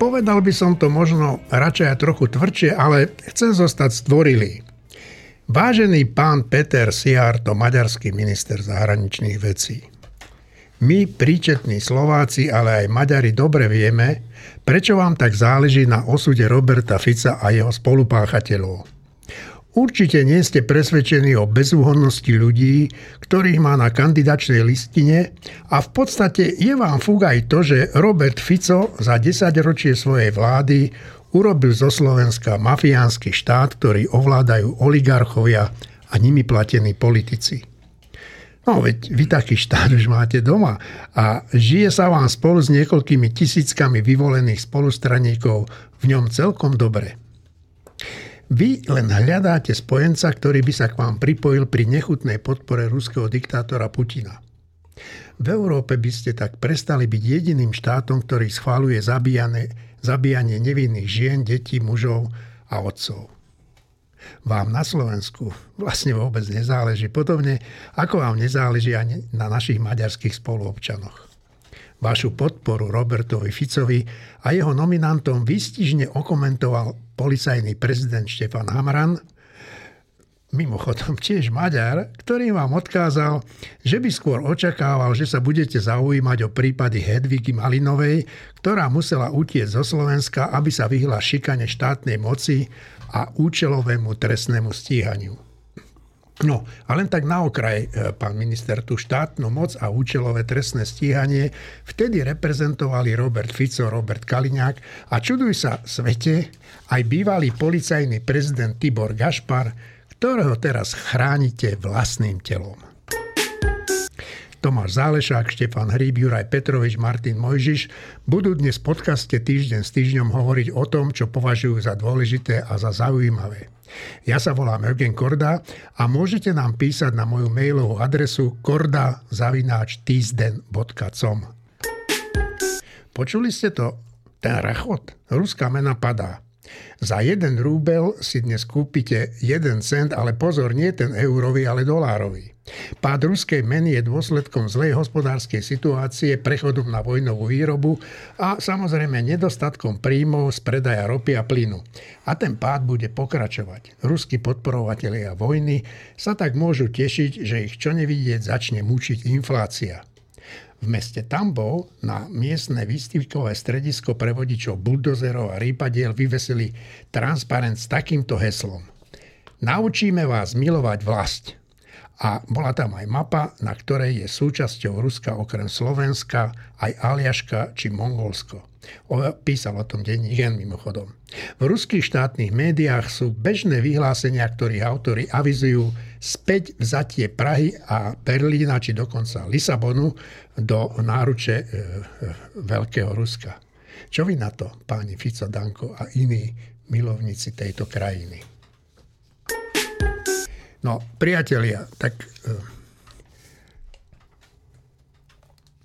Povedal by som to možno radšej aj trochu tvrdšie, ale chcem zostať stvorilý. Vážený pán Peter Siar, to maďarský minister zahraničných vecí. My, príčetní Slováci, ale aj Maďari dobre vieme, prečo vám tak záleží na osude Roberta Fica a jeho spolupáchateľov. Určite nie ste presvedčení o bezúhodnosti ľudí, ktorých má na kandidačnej listine a v podstate je vám fúg aj to, že Robert Fico za 10 ročie svojej vlády urobil zo Slovenska mafiánsky štát, ktorý ovládajú oligarchovia a nimi platení politici. No veď vy taký štát už máte doma a žije sa vám spolu s niekoľkými tisíckami vyvolených spolustraníkov v ňom celkom dobre. Vy len hľadáte spojenca, ktorý by sa k vám pripojil pri nechutnej podpore ruského diktátora Putina. V Európe by ste tak prestali byť jediným štátom, ktorý schváluje zabíjanie, zabíjanie nevinných žien, detí, mužov a otcov vám na Slovensku vlastne vôbec nezáleží. Podobne ako vám nezáleží ani na našich maďarských spoluobčanoch. Vašu podporu Robertovi Ficovi a jeho nominantom výstižne okomentoval policajný prezident Štefan Hamran, mimochodom tiež Maďar, ktorý vám odkázal, že by skôr očakával, že sa budete zaujímať o prípady Hedvigy Malinovej, ktorá musela utieť zo Slovenska, aby sa vyhla šikane štátnej moci a účelovému trestnému stíhaniu. No a len tak na okraj, e, pán minister, tú štátnu moc a účelové trestné stíhanie vtedy reprezentovali Robert Fico, Robert Kaliňák a čuduj sa svete, aj bývalý policajný prezident Tibor Gašpar, ktorého teraz chránite vlastným telom. Tomáš Zálešák, Štefan Hríb, Juraj Petrovič, Martin Mojžiš budú dnes v podcaste Týždeň s týždňom hovoriť o tom, čo považujú za dôležité a za zaujímavé. Ja sa volám Eugen Korda a môžete nám písať na moju mailovú adresu korda.com Počuli ste to? Ten rachot. Ruská mena padá. Za jeden rúbel si dnes kúpite jeden cent, ale pozor, nie ten eurový, ale dolárový. Pád ruskej meny je dôsledkom zlej hospodárskej situácie, prechodom na vojnovú výrobu a samozrejme nedostatkom príjmov z predaja ropy a plynu. A ten pád bude pokračovať. Ruskí podporovatelia vojny sa tak môžu tešiť, že ich čo nevidieť začne mučiť inflácia. V meste Tambov na miestne výstavkové stredisko pre vodičov buldozerov a rýpadiel vyvesili transparent s takýmto heslom. Naučíme vás milovať vlast. A bola tam aj mapa, na ktorej je súčasťou Ruska okrem Slovenska aj Aliaška či Mongolsko. Písal o tom denní gen mimochodom. V ruských štátnych médiách sú bežné vyhlásenia, ktorých autory avizujú späť vzatie Prahy a Berlína, či dokonca Lisabonu do náruče e, e, Veľkého Ruska. Čo vy na to, páni Fico, Danko a iní milovníci tejto krajiny? No, priatelia, tak e,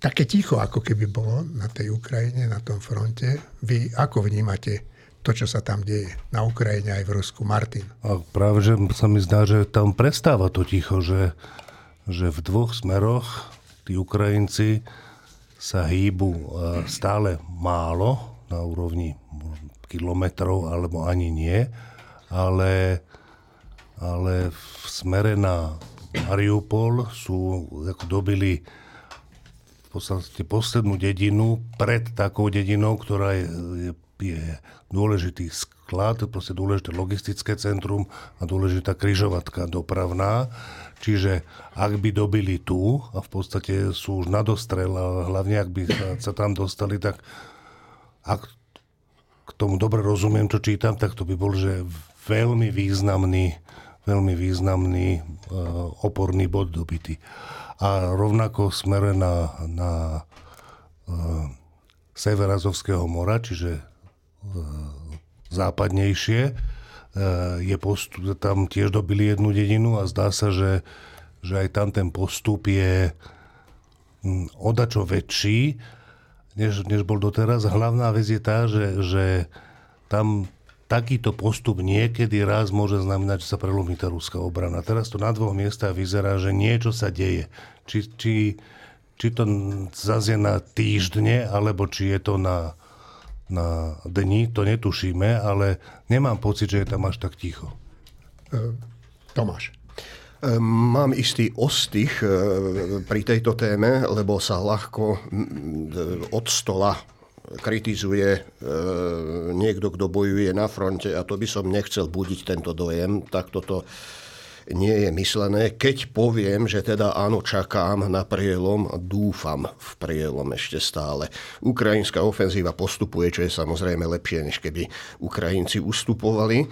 také ticho, ako keby bolo na tej Ukrajine, na tom fronte. Vy ako vnímate to, čo sa tam deje na Ukrajine aj v Rusku? Martin. A práve, že sa mi zdá, že tam prestáva to ticho, že, že v dvoch smeroch tí Ukrajinci sa hýbu e, stále málo na úrovni kilometrov, alebo ani nie, ale, ale v smere na Mariupol sú, ako dobili podstate poslednú dedinu pred takou dedinou, ktorá je, je, je dôležitý sklad, proste dôležité logistické centrum a dôležitá kryžovatka dopravná. Čiže ak by dobili tu a v podstate sú už na dostrel a hlavne ak by sa, tam dostali, tak ak k tomu dobre rozumiem, čo čítam, tak to by bol, že veľmi významný, veľmi významný uh, oporný bod dobitý a rovnako smere na, na uh, sever mora, čiže uh, západnejšie, uh, je postup, tam tiež dobili jednu dedinu a zdá sa, že, že aj tam ten postup je um, odačo väčší, než, než bol doteraz. Hlavná vec je tá, že, že tam takýto postup niekedy raz môže znamenať, že sa prelomí tá ruská obrana. Teraz to na dvoch miestach vyzerá, že niečo sa deje. Či, či, či to zase na týždne, alebo či je to na na dni, to netušíme, ale nemám pocit, že je tam až tak ticho. Tomáš. Mám istý ostých pri tejto téme, lebo sa ľahko od stola kritizuje niekto, kto bojuje na fronte a to by som nechcel budiť tento dojem, tak toto nie je myslené. Keď poviem, že teda áno, čakám na prielom, dúfam v prielom ešte stále. Ukrajinská ofenzíva postupuje, čo je samozrejme lepšie, než keby Ukrajinci ustupovali.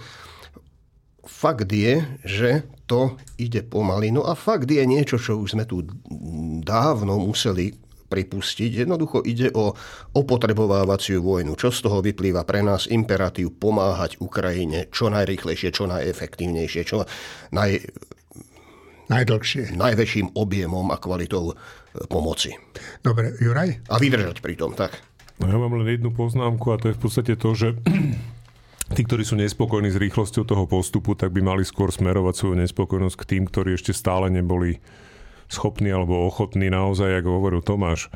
Fakt je, že to ide pomaly. No a fakt je niečo, čo už sme tu dávno museli pripustiť. Jednoducho ide o opotrebovávaciu vojnu. Čo z toho vyplýva pre nás imperatív pomáhať Ukrajine čo najrychlejšie, čo najefektívnejšie, čo naj... Najdlhšie. najväčším objemom a kvalitou e, pomoci. Dobre, Juraj? A vydržať pri tom, tak. No ja mám len jednu poznámku a to je v podstate to, že tí, ktorí sú nespokojní s rýchlosťou toho postupu, tak by mali skôr smerovať svoju nespokojnosť k tým, ktorí ešte stále neboli schopní alebo ochotní naozaj, ako hovoril Tomáš,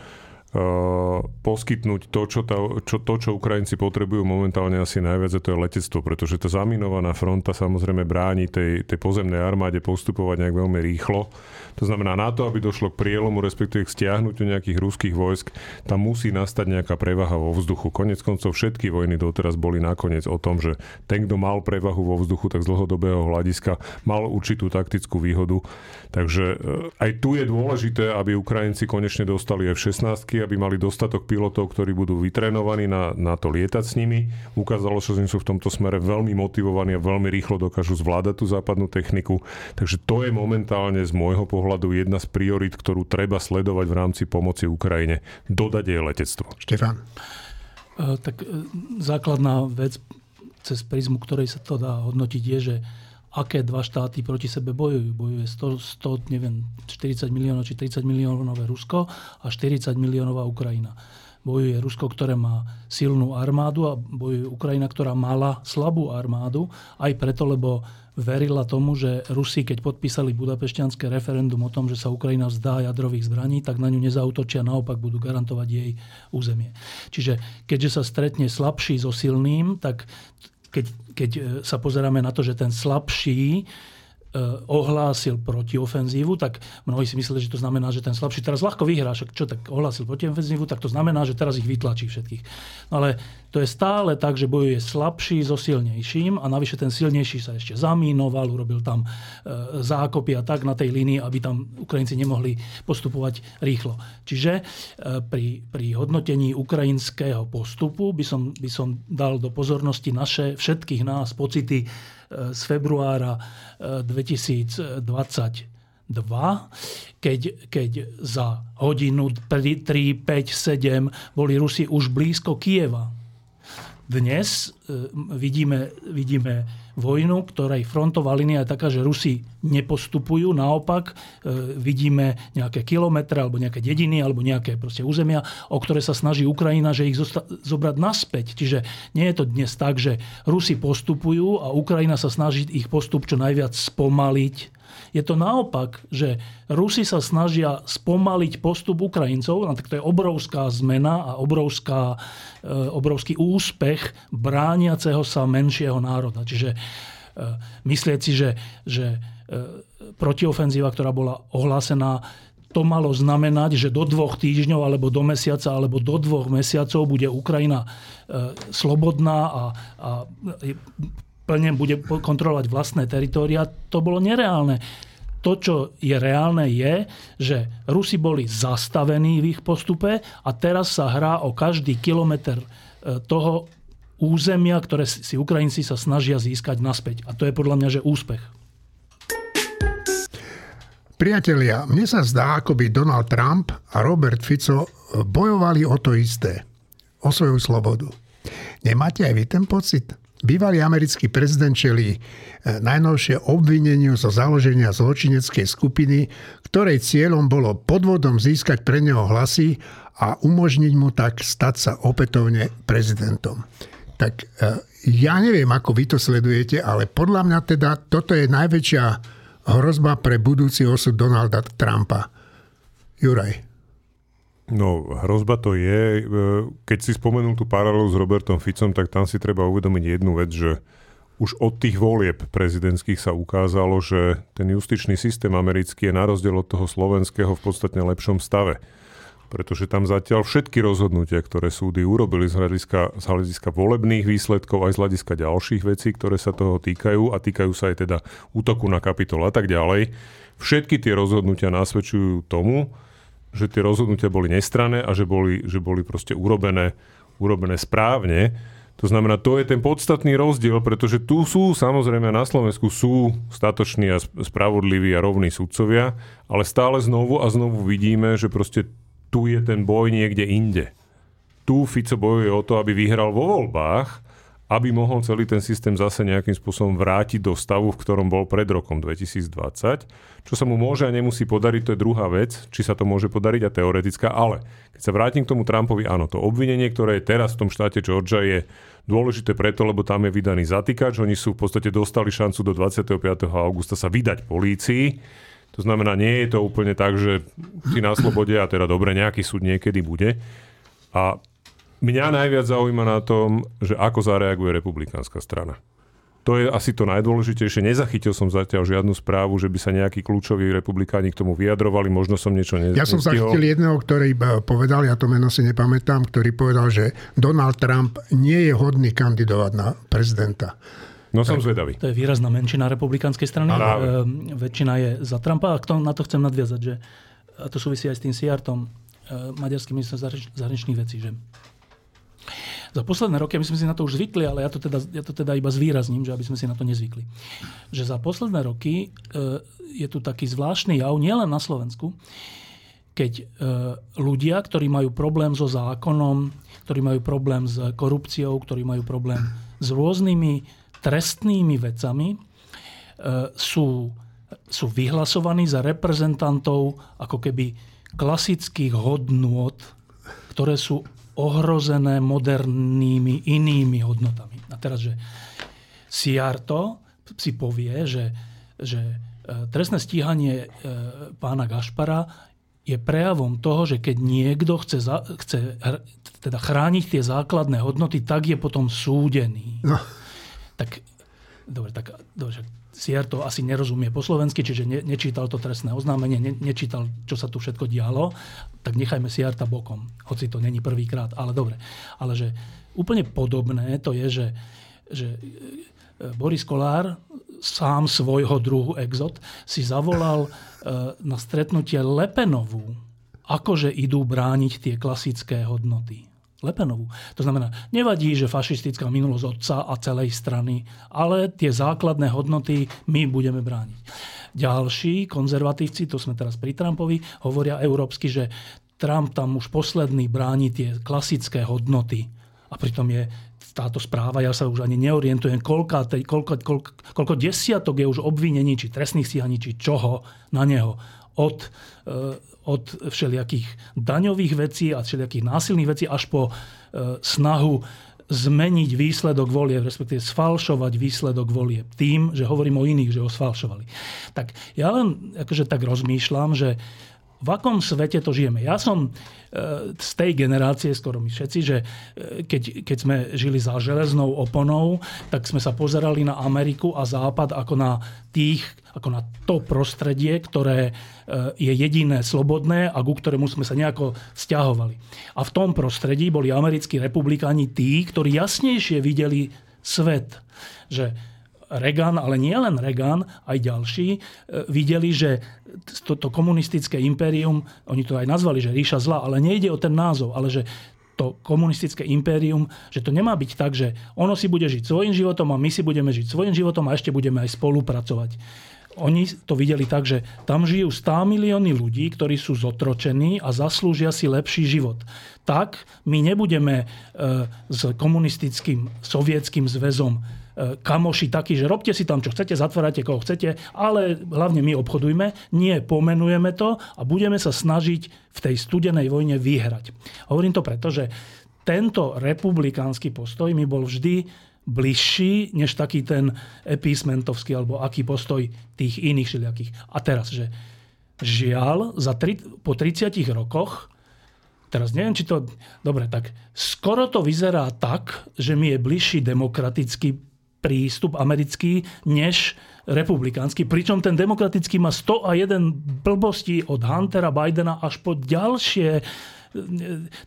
Uh, poskytnúť to čo, tá, čo, to, čo Ukrajinci potrebujú momentálne asi najviac, to je letectvo, pretože tá zaminovaná fronta samozrejme bráni tej, tej pozemnej armáde postupovať nejak veľmi rýchlo. To znamená, na to, aby došlo k prielomu, respektíve k stiahnutiu nejakých ruských vojsk, tam musí nastať nejaká prevaha vo vzduchu. Konec koncov všetky vojny doteraz boli nakoniec o tom, že ten, kto mal prevahu vo vzduchu, tak z dlhodobého hľadiska mal určitú taktickú výhodu. Takže eh, aj tu je dôležité, aby Ukrajinci konečne dostali F-16, aby mali dostatok pilotov, ktorí budú vytrenovaní na, na to lietať s nimi. Ukázalo sa, že sú v tomto smere veľmi motivovaní a veľmi rýchlo dokážu zvládať tú západnú techniku. Takže to je momentálne z môjho pohľadu jedna z priorit, ktorú treba sledovať v rámci pomoci Ukrajine. Dodať je letectvo. Štefan. E, tak e, základná vec, cez prízmu ktorej sa to dá hodnotiť, je, že aké dva štáty proti sebe bojujú. Bojuje 100, 100 neviem, 40 miliónov či 30 miliónové Rusko a 40 miliónová Ukrajina. Bojuje Rusko, ktoré má silnú armádu a bojuje Ukrajina, ktorá mala slabú armádu. Aj preto, lebo verila tomu, že Rusi, keď podpísali budapešťanské referendum o tom, že sa Ukrajina vzdá jadrových zbraní, tak na ňu nezautočia, naopak budú garantovať jej územie. Čiže keďže sa stretne slabší so silným, tak keď, keď e, sa pozeráme na to, že ten slabší ohlásil protiofenzívu, tak mnohí si mysleli, že to znamená, že ten slabší teraz ľahko vyhrá. Však čo tak ohlásil protiofenzívu, tak to znamená, že teraz ich vytlačí všetkých. No ale to je stále tak, že bojuje slabší so silnejším a navyše ten silnejší sa ešte zamínoval, urobil tam e, zákopy a tak na tej línii, aby tam Ukrajinci nemohli postupovať rýchlo. Čiže e, pri, pri hodnotení ukrajinského postupu by som, by som dal do pozornosti naše, všetkých nás pocity z februára 2022, eh, keď, keď za hodinu 3, 5, 7 boli Rusi už blízko Kieva. Dnes e, vidíme, vidíme vojnu, ktorej frontová línia je taká, že Rusi nepostupujú, naopak e, vidíme nejaké kilometre alebo nejaké dediny alebo nejaké proste územia, o ktoré sa snaží Ukrajina, že ich zosta- zobrať naspäť. Čiže nie je to dnes tak, že Rusi postupujú a Ukrajina sa snaží ich postup čo najviac spomaliť je to naopak, že Rusi sa snažia spomaliť postup Ukrajincov, tak to je obrovská zmena a obrovská, e, obrovský úspech brániaceho sa menšieho národa. Čiže e, myslieť si, že, že e, protiofenzíva, ktorá bola ohlásená, to malo znamenať, že do dvoch týždňov, alebo do mesiaca, alebo do dvoch mesiacov bude Ukrajina slobodná a, a plne bude kontrolovať vlastné teritória, to bolo nereálne. To, čo je reálne, je, že Rusi boli zastavení v ich postupe a teraz sa hrá o každý kilometr e, toho územia, ktoré si Ukrajinci sa snažia získať naspäť. A to je podľa mňa, že úspech. Priatelia, mne sa zdá, ako by Donald Trump a Robert Fico bojovali o to isté. O svoju slobodu. Nemáte aj vy ten pocit? Bývalý americký prezident čelí e, najnovšie obvineniu zo založenia zločineckej skupiny, ktorej cieľom bolo podvodom získať pre neho hlasy a umožniť mu tak stať sa opätovne prezidentom. Tak e, ja neviem, ako vy to sledujete, ale podľa mňa teda toto je najväčšia hrozba pre budúci osud Donalda Trumpa. Juraj. No, hrozba to je. E, keď si spomenul tú paralelu s Robertom Ficom, tak tam si treba uvedomiť jednu vec, že už od tých volieb prezidentských sa ukázalo, že ten justičný systém americký je na rozdiel od toho slovenského v podstatne lepšom stave. Pretože tam zatiaľ všetky rozhodnutia, ktoré súdy urobili z hľadiska, z hľadiska volebných výsledkov aj z hľadiska ďalších vecí, ktoré sa toho týkajú a týkajú sa aj teda útoku na kapitol a tak ďalej, všetky tie rozhodnutia nasvedčujú tomu, že tie rozhodnutia boli nestranné a že boli, že boli proste urobené, urobené správne. To znamená, to je ten podstatný rozdiel, pretože tu sú, samozrejme na Slovensku sú statoční a spravodliví a rovní sudcovia, ale stále znovu a znovu vidíme, že proste tu je ten boj niekde inde. Tu Fico bojuje o to, aby vyhral vo voľbách, aby mohol celý ten systém zase nejakým spôsobom vrátiť do stavu, v ktorom bol pred rokom 2020. Čo sa mu môže a nemusí podariť, to je druhá vec, či sa to môže podariť a teoretická, ale keď sa vrátim k tomu Trumpovi, áno, to obvinenie, ktoré je teraz v tom štáte Georgia, je dôležité preto, lebo tam je vydaný zatýkač, oni sú v podstate dostali šancu do 25. augusta sa vydať polícii. To znamená, nie je to úplne tak, že si na slobode a teda dobre, nejaký súd niekedy bude. A Mňa najviac zaujíma na tom, že ako zareaguje republikánska strana. To je asi to najdôležitejšie. Nezachytil som zatiaľ žiadnu správu, že by sa nejakí kľúčoví republikáni k tomu vyjadrovali. Možno som niečo ne- Ja som zachytil jedného, ktorý povedal, ja to meno si nepamätám, ktorý povedal, že Donald Trump nie je hodný kandidovať na prezidenta. No som zvedavý. To je výrazná menšina republikánskej strany. E, väčšina je za Trumpa. A na to chcem nadviazať, že a to súvisí aj s tým Siartom, e, maďarským ministrom zahraničných vecí, že za posledné roky, my sme si na to už zvykli, ale ja to teda, ja to teda iba zvýrazním, že aby sme si na to nezvykli. Že za posledné roky e, je tu taký zvláštny jav, nielen na Slovensku, keď e, ľudia, ktorí majú problém so zákonom, ktorí majú problém s korupciou, ktorí majú problém s rôznymi trestnými vecami, e, sú, sú vyhlasovaní za reprezentantov ako keby klasických hodnôt, ktoré sú ohrozené modernými inými hodnotami. A teraz, že Siarto si povie, že, že e, trestné stíhanie e, pána Gašpara je prejavom toho, že keď niekto chce, za, chce teda chrániť tie základné hodnoty, tak je potom súdený. No. Tak, dobre, tak dobre, Sier to asi nerozumie po slovensky, čiže ne, nečítal to trestné oznámenie, ne, nečítal, čo sa tu všetko dialo, tak nechajme Siarta bokom, hoci to není prvýkrát, ale dobre. Ale že úplne podobné to je, že, že e, Boris Kolár, sám svojho druhu exot, si zavolal e, na stretnutie Lepenovú, akože idú brániť tie klasické hodnoty. Lepenovú. To znamená, nevadí, že fašistická minulosť otca a celej strany, ale tie základné hodnoty my budeme brániť. Ďalší konzervatívci, to sme teraz pri Trumpovi, hovoria európsky, že Trump tam už posledný bráni tie klasické hodnoty. A pritom je táto správa, ja sa už ani neorientujem, koľko, koľko, koľko, koľko desiatok je už obvinení, či trestných stíhaní, či čoho na neho. Od e, od všelijakých daňových vecí a všelijakých násilných vecí až po e, snahu zmeniť výsledok volie, respektíve sfalšovať výsledok volie tým, že hovorím o iných, že ho sfalšovali. Tak ja len akože tak rozmýšľam, že v akom svete to žijeme. Ja som e, z tej generácie, skoro my všetci, že e, keď, keď sme žili za železnou oponou, tak sme sa pozerali na Ameriku a Západ ako na tých, ako na to prostredie, ktoré e, je jediné slobodné a ku ktorému sme sa nejako vzťahovali. A v tom prostredí boli americkí republikáni tí, ktorí jasnejšie videli svet. Že Reagan, ale nie len Reagan, aj ďalší, e, videli, že toto komunistické impérium, oni to aj nazvali, že ríša zla, ale nejde o ten názov, ale že to komunistické impérium, že to nemá byť tak, že ono si bude žiť svojim životom a my si budeme žiť svojim životom a ešte budeme aj spolupracovať. Oni to videli tak, že tam žijú 100 milióny ľudí, ktorí sú zotročení a zaslúžia si lepší život. Tak my nebudeme e, s komunistickým sovietským zväzom kamoši takí, že robte si tam, čo chcete, zatvárate, koho chcete, ale hlavne my obchodujme. Nie, pomenujeme to a budeme sa snažiť v tej studenej vojne vyhrať. Hovorím to preto, že tento republikánsky postoj mi bol vždy bližší, než taký ten epísmentovský alebo aký postoj tých iných všelijakých. A teraz, že žiaľ, za tri, po 30 rokoch teraz neviem, či to... Dobre, tak skoro to vyzerá tak, že mi je bližší demokratický prístup americký, než republikánsky. Pričom ten demokratický má 101 blbostí od Huntera, Bidena až po ďalšie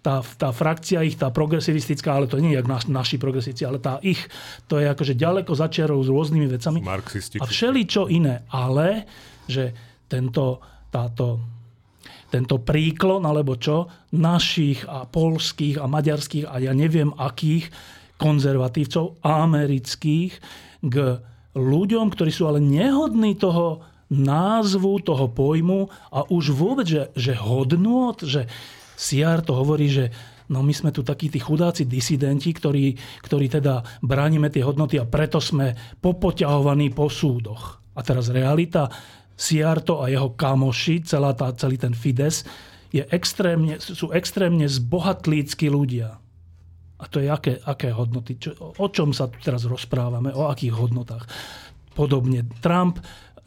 tá, tá frakcia ich, tá progresivistická, ale to nie je jak naš, naši progresivci, ale tá ich, to je akože ďaleko začiarov s rôznymi vecami. A všeli čo iné. Ale, že tento, táto, tento príklon, alebo čo, našich a polských a maďarských a ja neviem akých konzervatívcov amerických k ľuďom, ktorí sú ale nehodní toho názvu, toho pojmu a už vôbec, že, že hodnot, že Siar to hovorí, že no my sme tu takí tí chudáci disidenti, ktorí, ktorí teda bránime tie hodnoty a preto sme popoťahovaní po súdoch. A teraz realita, Siarto a jeho kamoši, celá tá, celý ten Fides, je extrémne, sú extrémne zbohatlícky ľudia. A to je aké, aké hodnoty? Čo, o čom sa tu teraz rozprávame? O akých hodnotách? Podobne Trump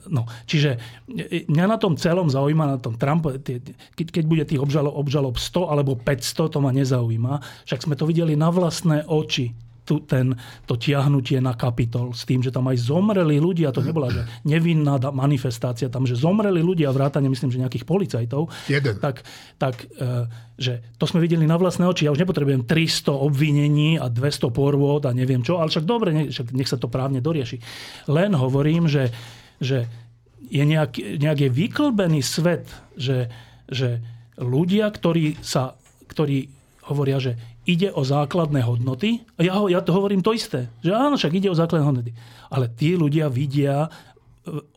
No, čiže e, mňa na tom celom zaujíma, na tom Trump, keď, keď bude tých obžalob, obžalob 100 alebo 500, to ma nezaujíma. Však sme to videli na vlastné oči tu, ten, to tiahnutie na kapitol s tým, že tam aj zomreli ľudia, to nebola že nevinná manifestácia, tam, že zomreli ľudia, vrátane myslím, že nejakých policajtov. Jeden. Tak, tak e, že to sme videli na vlastné oči. Ja už nepotrebujem 300 obvinení a 200 porvod a neviem čo, ale však dobre, nech, nech sa to právne dorieši. Len hovorím, že že je nejak, nejak je vyklbený svet, že, že ľudia, ktorí, sa, ktorí hovoria, že ide o základné hodnoty, a ja, ja to hovorím to isté, že áno, však ide o základné hodnoty, ale tí ľudia vidia e,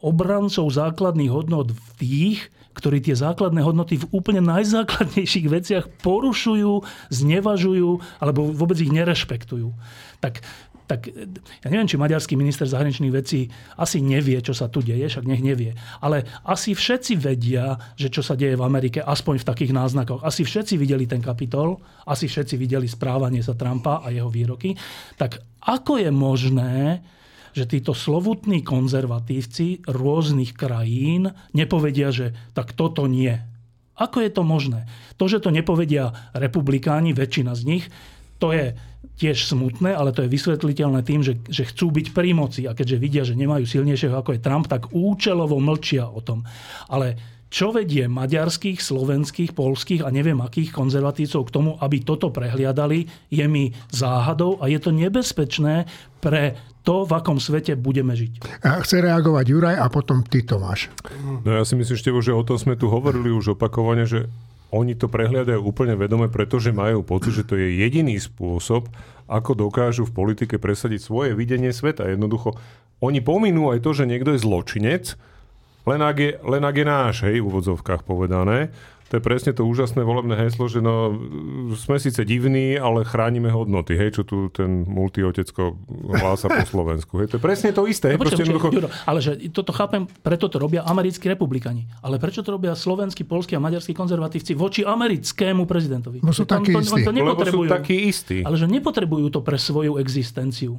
obrancov základných hodnot v tých, ktorí tie základné hodnoty v úplne najzákladnejších veciach porušujú, znevažujú alebo vôbec ich nerešpektujú. Tak tak ja neviem, či maďarský minister zahraničných vecí asi nevie, čo sa tu deje, však nech nevie. Ale asi všetci vedia, že čo sa deje v Amerike, aspoň v takých náznakoch. Asi všetci videli ten kapitol, asi všetci videli správanie sa Trumpa a jeho výroky. Tak ako je možné, že títo slovutní konzervatívci rôznych krajín nepovedia, že tak toto nie. Ako je to možné? To, že to nepovedia republikáni, väčšina z nich, to je tiež smutné, ale to je vysvetliteľné tým, že, že chcú byť pri moci a keďže vidia, že nemajú silnejšieho ako je Trump, tak účelovo mlčia o tom. Ale čo vedie maďarských, slovenských, polských a neviem akých konzervatívcov k tomu, aby toto prehliadali, je mi záhadou a je to nebezpečné pre to, v akom svete budeme žiť. A chce reagovať Juraj a potom ty Tomáš. No ja si myslím, Števo, že o tom sme tu hovorili už opakovane, že oni to prehliadajú úplne vedome, pretože majú pocit, že to je jediný spôsob, ako dokážu v politike presadiť svoje videnie sveta. Jednoducho, oni pominú aj to, že niekto je zločinec, len ak je, len ak je náš, hej, v úvodzovkách povedané. To je presne to úžasné volebné heslo, že no, sme síce divní, ale chránime hodnoty, hej, čo tu ten multiotecko hlása po Slovensku. Hej, to je presne to isté. No, počkej, počkej, Juro, ale že toto chápem, preto to robia americkí republikani. Ale prečo to robia slovenskí, polskí a maďarskí konzervatívci voči americkému prezidentovi? Bo sú takí istí. To, to Lebo sú takí istí. Ale že nepotrebujú to pre svoju existenciu.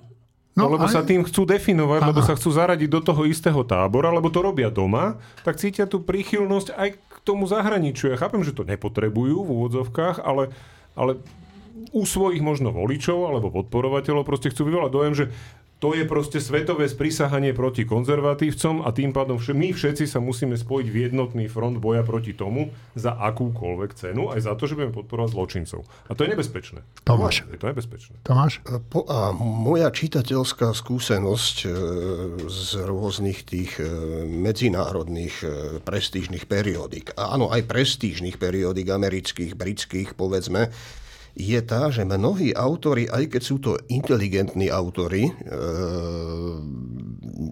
No, no lebo aj... sa tým chcú definovať, Aha. lebo sa chcú zaradiť do toho istého tábora, lebo to robia doma, tak cítia tú príchylnosť aj k tomu zahraničiu. Ja chápem, že to nepotrebujú v úvodzovkách, ale, ale u svojich možno voličov alebo podporovateľov proste chcú vyvolať dojem, že to je proste svetové sprísahanie proti konzervatívcom a tým pádom vš- my všetci sa musíme spojiť v jednotný front boja proti tomu za akúkoľvek cenu, aj za to, že budeme podporovať zločincov. A to je nebezpečné. Tomáš. Je to nebezpečné. Tomáš? Po, a moja čitateľská skúsenosť e, z rôznych tých e, medzinárodných e, prestížnych periódik, a áno, aj prestížnych periódik amerických, britských, povedzme, je tá, že mnohí autory, aj keď sú to inteligentní autory, e,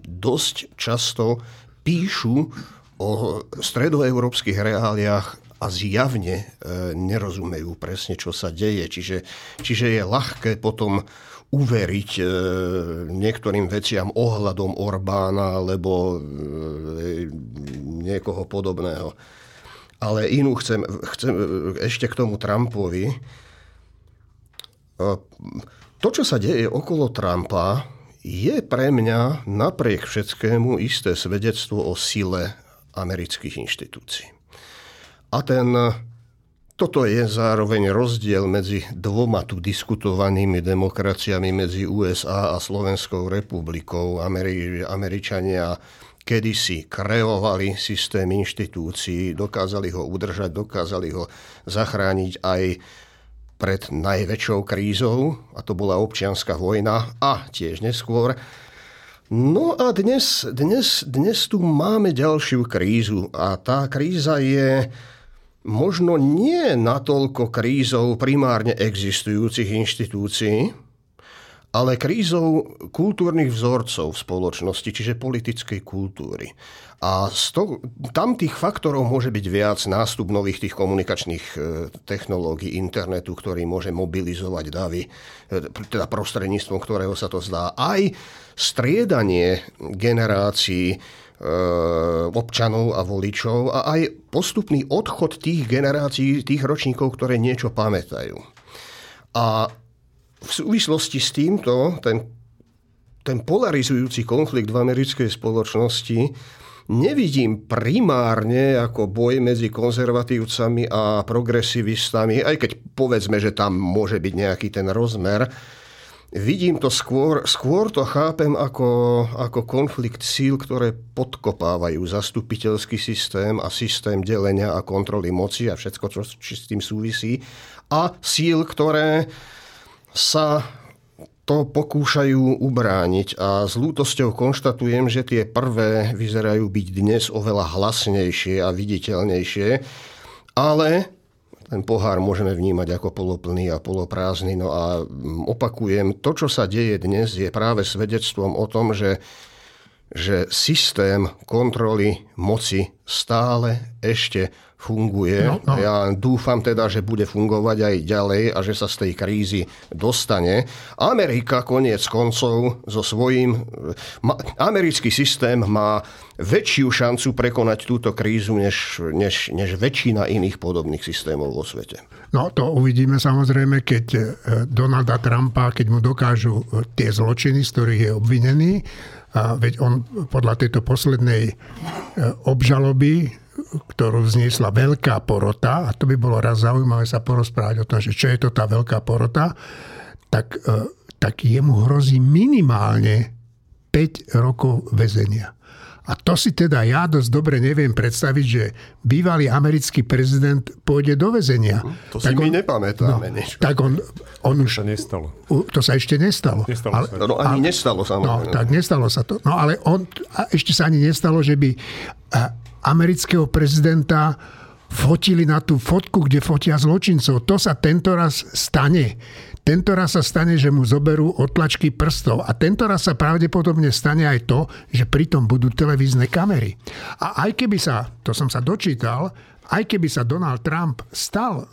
dosť často píšu o stredoeurópskych reáliách a zjavne e, nerozumejú presne, čo sa deje. Čiže, čiže je ľahké potom uveriť e, niektorým veciam ohľadom Orbána alebo e, niekoho podobného. Ale inú chcem, chcem ešte k tomu Trumpovi. To, čo sa deje okolo Trumpa, je pre mňa napriek všetkému isté svedectvo o sile amerických inštitúcií. A ten toto je zároveň rozdiel medzi dvoma tu diskutovanými demokraciami medzi USA a Slovenskou republikou. Ameri- Američania kedysi kreovali systém inštitúcií, dokázali ho udržať, dokázali ho zachrániť aj pred najväčšou krízou, a to bola občianská vojna a tiež neskôr. No a dnes, dnes, dnes tu máme ďalšiu krízu a tá kríza je možno nie natoľko krízou primárne existujúcich inštitúcií, ale krízou kultúrnych vzorcov v spoločnosti, čiže politickej kultúry. A to, tam tých faktorov môže byť viac nástup nových tých komunikačných e, technológií, internetu, ktorý môže mobilizovať davy, e, teda prostredníctvom ktorého sa to zdá. Aj striedanie generácií Eh, občanov a voličov a aj postupný odchod tých generácií, tých ročníkov, ktoré niečo pamätajú. A v súvislosti s týmto, ten, ten polarizujúci konflikt v americkej spoločnosti nevidím primárne ako boj medzi konzervatívcami a progresivistami, aj keď povedzme, že tam môže byť nejaký ten rozmer, Vidím to skôr, skôr to chápem ako, ako konflikt síl, ktoré podkopávajú zastupiteľský systém a systém delenia a kontroly moci a všetko, čo, čo s tým súvisí. A síl, ktoré sa to pokúšajú ubrániť a s lútosťou konštatujem, že tie prvé vyzerajú byť dnes oveľa hlasnejšie a viditeľnejšie, ale ten pohár môžeme vnímať ako poloplný a poloprázdny. No a mm, opakujem, to, čo sa deje dnes, je práve svedectvom o tom, že, že systém kontroly moci stále ešte funguje. No, no. Ja dúfam teda, že bude fungovať aj ďalej a že sa z tej krízy dostane. Amerika koniec koncov so svojím... Americký systém má väčšiu šancu prekonať túto krízu než, než, než väčšina iných podobných systémov vo svete. No to uvidíme samozrejme, keď e, Donalda Trumpa, keď mu dokážu e, tie zločiny, z ktorých je obvinený, a veď on podľa tejto poslednej e, obžaloby ktorú vzniesla veľká porota, a to by bolo raz zaujímavé sa porozprávať o tom, že čo je to tá veľká porota, tak, e, tak jemu hrozí minimálne 5 rokov väzenia. A to si teda ja dosť dobre neviem predstaviť, že bývalý americký prezident pôjde do väzenia. To tak si on, my nepamätáme. No, tak on, on už... To sa nestalo. To sa ešte nestalo. Nestalo ale, sa. No ani ale, nestalo samozrejme. No, tak nestalo sa to. No ale on, a ešte sa ani nestalo, že by amerického prezidenta fotili na tú fotku, kde fotia zločincov. To sa tento raz stane. Tento raz sa stane, že mu zoberú otlačky prstov. A tento raz sa pravdepodobne stane aj to, že pritom budú televízne kamery. A aj keby sa, to som sa dočítal, aj keby sa Donald Trump stal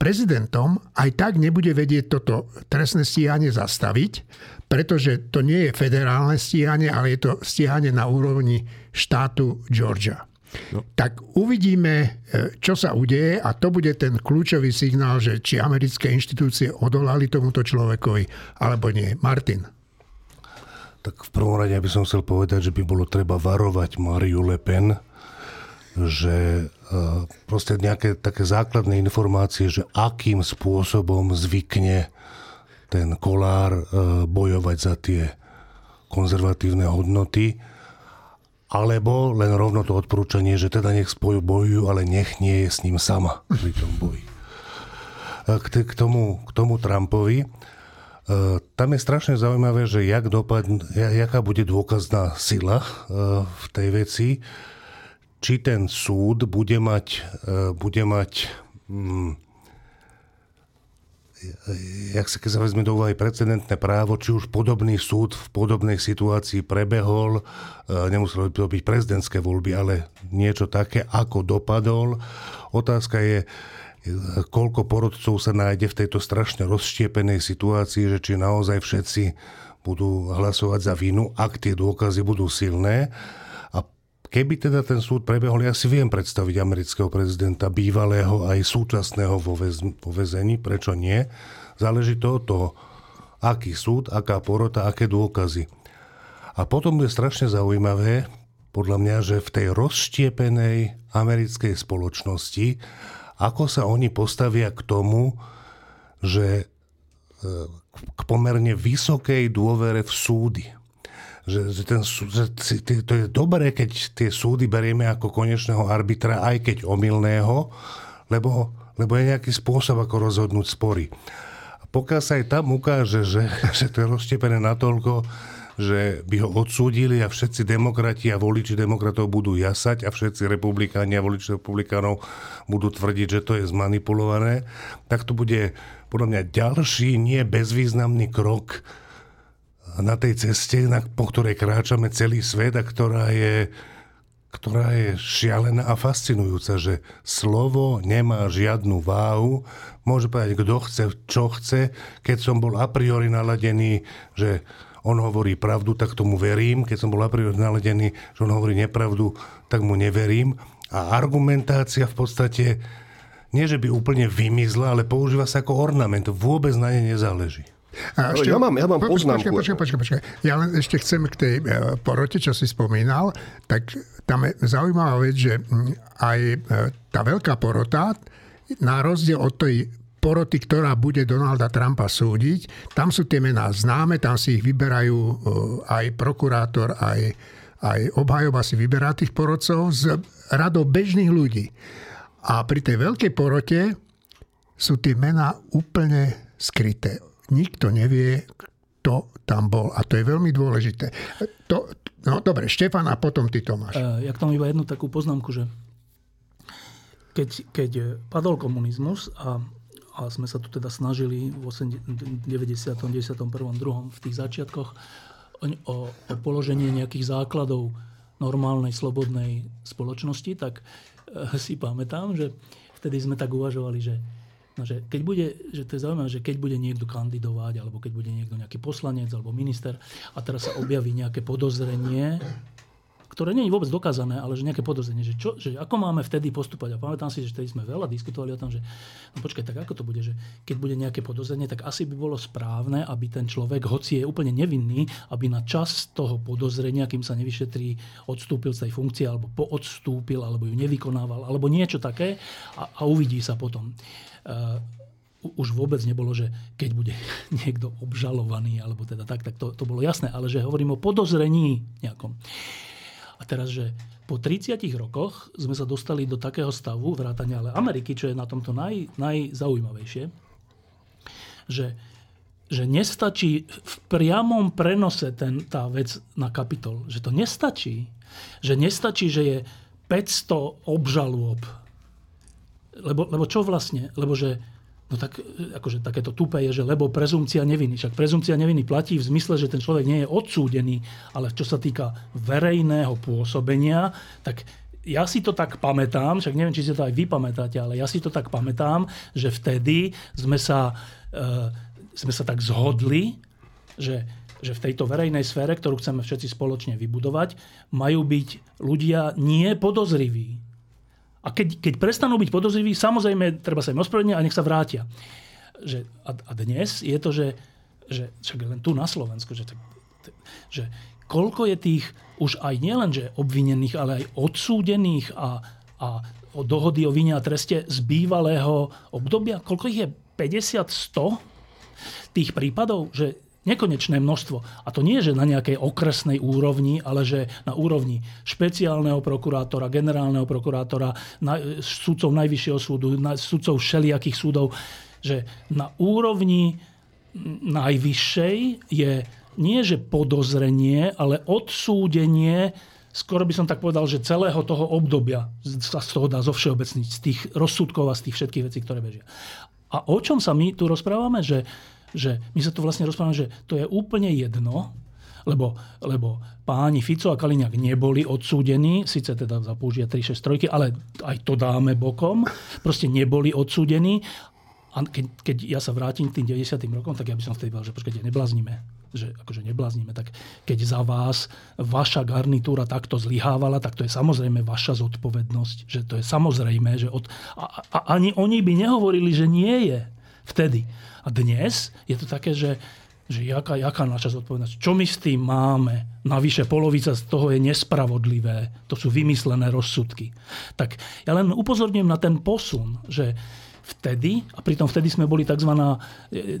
prezidentom, aj tak nebude vedieť toto trestné stíhanie zastaviť, pretože to nie je federálne stíhanie, ale je to stíhanie na úrovni štátu Georgia. No. Tak uvidíme, e, čo sa udeje a to bude ten kľúčový signál, že či americké inštitúcie odolali tomuto človekovi, alebo nie. Martin. Tak v prvom rade by som chcel povedať, že by bolo treba varovať Mariu Le Pen, že e, proste nejaké také základné informácie, že akým spôsobom zvykne ten kolár e, bojovať za tie konzervatívne hodnoty alebo len rovno to odporúčanie, že teda nech spoju bojujú, ale nech nie je s ním sama pri tom boji. K, k, tomu, k tomu Trumpovi, e, tam je strašne zaujímavé, že jak dopadne, jaká bude dôkazná sila e, v tej veci, či ten súd bude mať, e, bude mať mm, jak sa keď sa vezme do úvahy precedentné právo, či už podobný súd v podobnej situácii prebehol, e, nemuselo by to byť prezidentské voľby, ale niečo také, ako dopadol. Otázka je, e, koľko porodcov sa nájde v tejto strašne rozštiepenej situácii, že či naozaj všetci budú hlasovať za vinu, ak tie dôkazy budú silné Keby teda ten súd prebehol, ja si viem predstaviť amerického prezidenta, bývalého aj súčasného vo, väz, vo väzení, prečo nie. Záleží to od toho, aký súd, aká porota, aké dôkazy. A potom je strašne zaujímavé, podľa mňa, že v tej rozštiepenej americkej spoločnosti ako sa oni postavia k tomu, že e, k pomerne vysokej dôvere v súdy. Že, že, ten, že to je dobré, keď tie súdy berieme ako konečného arbitra, aj keď omylného, lebo, lebo je nejaký spôsob, ako rozhodnúť spory. A pokiaľ sa aj tam ukáže, že, že to je rozštepené natoľko, že by ho odsúdili a všetci demokrati a voliči demokratov budú jasať a všetci republikáni a voliči republikánov budú tvrdiť, že to je zmanipulované, tak to bude podľa mňa ďalší, nie bezvýznamný krok na tej ceste, na, po ktorej kráčame celý svet a ktorá je, ktorá je šialená a fascinujúca, že slovo nemá žiadnu váhu. Môže povedať, kto chce, čo chce. Keď som bol a priori naladený, že on hovorí pravdu, tak tomu verím. Keď som bol a priori naladený, že on hovorí nepravdu, tak mu neverím. A argumentácia v podstate nie, že by úplne vymizla, ale používa sa ako ornament. Vôbec na nej nezáleží. A ešte, ja mám, ja mám poznámku. Počkaj, počkaj, počkaj, Ja len ešte chcem k tej e, porote, čo si spomínal, tak tam je zaujímavá vec, že aj e, tá veľká porota, na rozdiel od tej poroty, ktorá bude Donalda Trumpa súdiť, tam sú tie mená známe, tam si ich vyberajú e, aj prokurátor, aj, aj obhajoba si vyberá tých porodcov z radou bežných ľudí. A pri tej veľkej porote sú tie mená úplne skryté nikto nevie, kto tam bol. A to je veľmi dôležité. To, no dobre, Štefan a potom ty Tomáš. Uh, ja k tomu iba jednu takú poznámku, že keď, keď padol komunizmus a, a sme sa tu teda snažili v 90. 91. 2. v tých začiatkoch o, o, položenie nejakých základov normálnej, slobodnej spoločnosti, tak uh, si pamätám, že vtedy sme tak uvažovali, že že keď bude, že to je zaujímavé, že keď bude niekto kandidovať, alebo keď bude niekto nejaký poslanec alebo minister a teraz sa objaví nejaké podozrenie, ktoré nie je vôbec dokázané, ale že nejaké podozrenie, že, čo, že ako máme vtedy postupovať. A pamätám si, že vtedy sme veľa diskutovali o tom, že no počkaj, tak ako to bude, že keď bude nejaké podozrenie, tak asi by bolo správne, aby ten človek, hoci je úplne nevinný, aby na čas toho podozrenia, kým sa nevyšetrí, odstúpil z tej funkcie, alebo poodstúpil, alebo ju nevykonával, alebo niečo také a, a uvidí sa potom. Uh, už vôbec nebolo, že keď bude niekto obžalovaný, alebo teda tak, tak to, to bolo jasné, ale že hovorím o podozrení nejakom. A teraz, že po 30 rokoch sme sa dostali do takého stavu, vrátania ale Ameriky, čo je na tomto naj, najzaujímavejšie, že, že nestačí v priamom prenose ten, tá vec na kapitol. Že to nestačí. Že nestačí, že je 500 obžalôb lebo, lebo čo vlastne? Lebo že No tak, akože takéto tupé je, že lebo prezumcia neviny. Však prezumcia neviny platí v zmysle, že ten človek nie je odsúdený, ale čo sa týka verejného pôsobenia, tak ja si to tak pamätám, však neviem, či si to aj vy pamätáte, ale ja si to tak pamätám, že vtedy sme sa, e, sme sa tak zhodli, že že v tejto verejnej sfére, ktorú chceme všetci spoločne vybudovať, majú byť ľudia nie podozriví, a keď, keď prestanú byť podozriví, samozrejme, treba sa im ospravedlniť a nech sa vrátia. Že, a, a dnes je to, že, že však len tu na Slovensku, že, že koľko je tých už aj nielen, že obvinených, ale aj odsúdených a, a o dohody o vine a treste z bývalého obdobia, koľko ich je? 50, 100 tých prípadov, že Nekonečné množstvo. A to nie že na nejakej okresnej úrovni, ale že na úrovni špeciálneho prokurátora, generálneho prokurátora, na, sudcov Najvyššieho súdu, na, sudcov všelijakých súdov, že na úrovni najvyššej je nie že podozrenie, ale odsúdenie skoro by som tak povedal, že celého toho obdobia sa z toho dá zo všeobecniť, z tých rozsudkov a z tých všetkých vecí, ktoré bežia. A o čom sa my tu rozprávame? Že že my sa tu vlastne rozprávame, že to je úplne jedno, lebo, lebo páni Fico a Kaliňák neboli odsúdení, síce teda za použitia 363, ale aj to dáme bokom, proste neboli odsúdení. A keď, keď ja sa vrátim k tým 90. rokom, tak ja by som vtedy povedal, že počkajte, nebláznime. Že akože nebláznime. Tak keď za vás vaša garnitúra takto zlyhávala, tak to je samozrejme vaša zodpovednosť. Že to je samozrejme, že od, a, a ani oni by nehovorili, že nie je vtedy. A dnes je to také, že, že jaká, jaká naša zodpovednosť, čo my s tým máme. Navyše polovica z toho je nespravodlivé. To sú vymyslené rozsudky. Tak ja len upozorňujem na ten posun, že vtedy, a pritom vtedy sme boli tzv.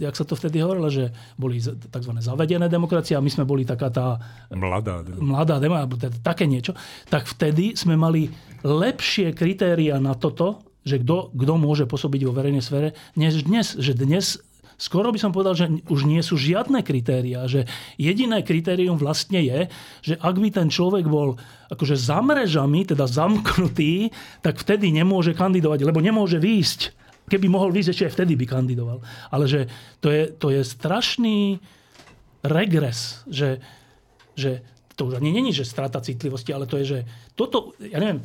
jak sa to vtedy hovorilo, že boli tzv. zavedené demokracie a my sme boli taká tá... Mladá demokracia. Mladá demokracia, teda také niečo. Tak vtedy sme mali lepšie kritéria na toto, že kto, kto môže pôsobiť vo verejnej sfére, než dnes. Že dnes skoro by som povedal, že už nie sú žiadne kritéria, že jediné kritérium vlastne je, že ak by ten človek bol akože za mrežami, teda zamknutý, tak vtedy nemôže kandidovať, lebo nemôže výjsť. Keby mohol výjsť, ešte aj vtedy by kandidoval. Ale že to je, to je strašný regres, že, že to už ani není, že strata citlivosti, ale to je, že toto, ja neviem,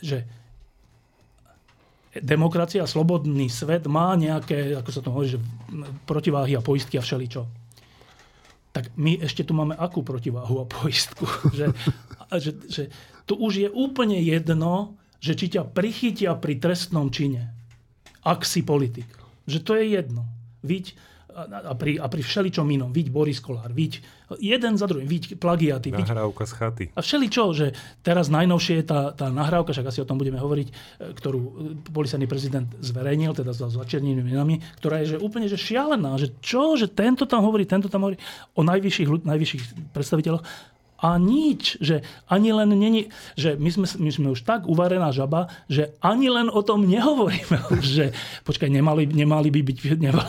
že demokracia slobodný svet má nejaké, ako sa to hovorí, že protiváhy a poistky a všeličo. Tak my ešte tu máme akú protiváhu a poistku? že, že, že tu už je úplne jedno, že či ťa prichytia pri trestnom čine, ak si politik. Že to je jedno. Víť, a pri, a pri všeličom inom. Viď Boris Kolár, viď jeden za druhým, viď plagiaty. Nahrávka z chaty. A všeličo, že teraz najnovšie je tá, tá nahrávka, však asi o tom budeme hovoriť, e, ktorú policajný prezident zverejnil, teda za začernenými menami, ktorá je že úplne že šialená, že čo, že tento tam hovorí, tento tam hovorí o najvyšších, najvyšších predstaviteľoch a nič, že ani len není, že my sme, my sme už tak uvarená žaba, že ani len o tom nehovoríme, že počkaj, nemali, nemali by byť,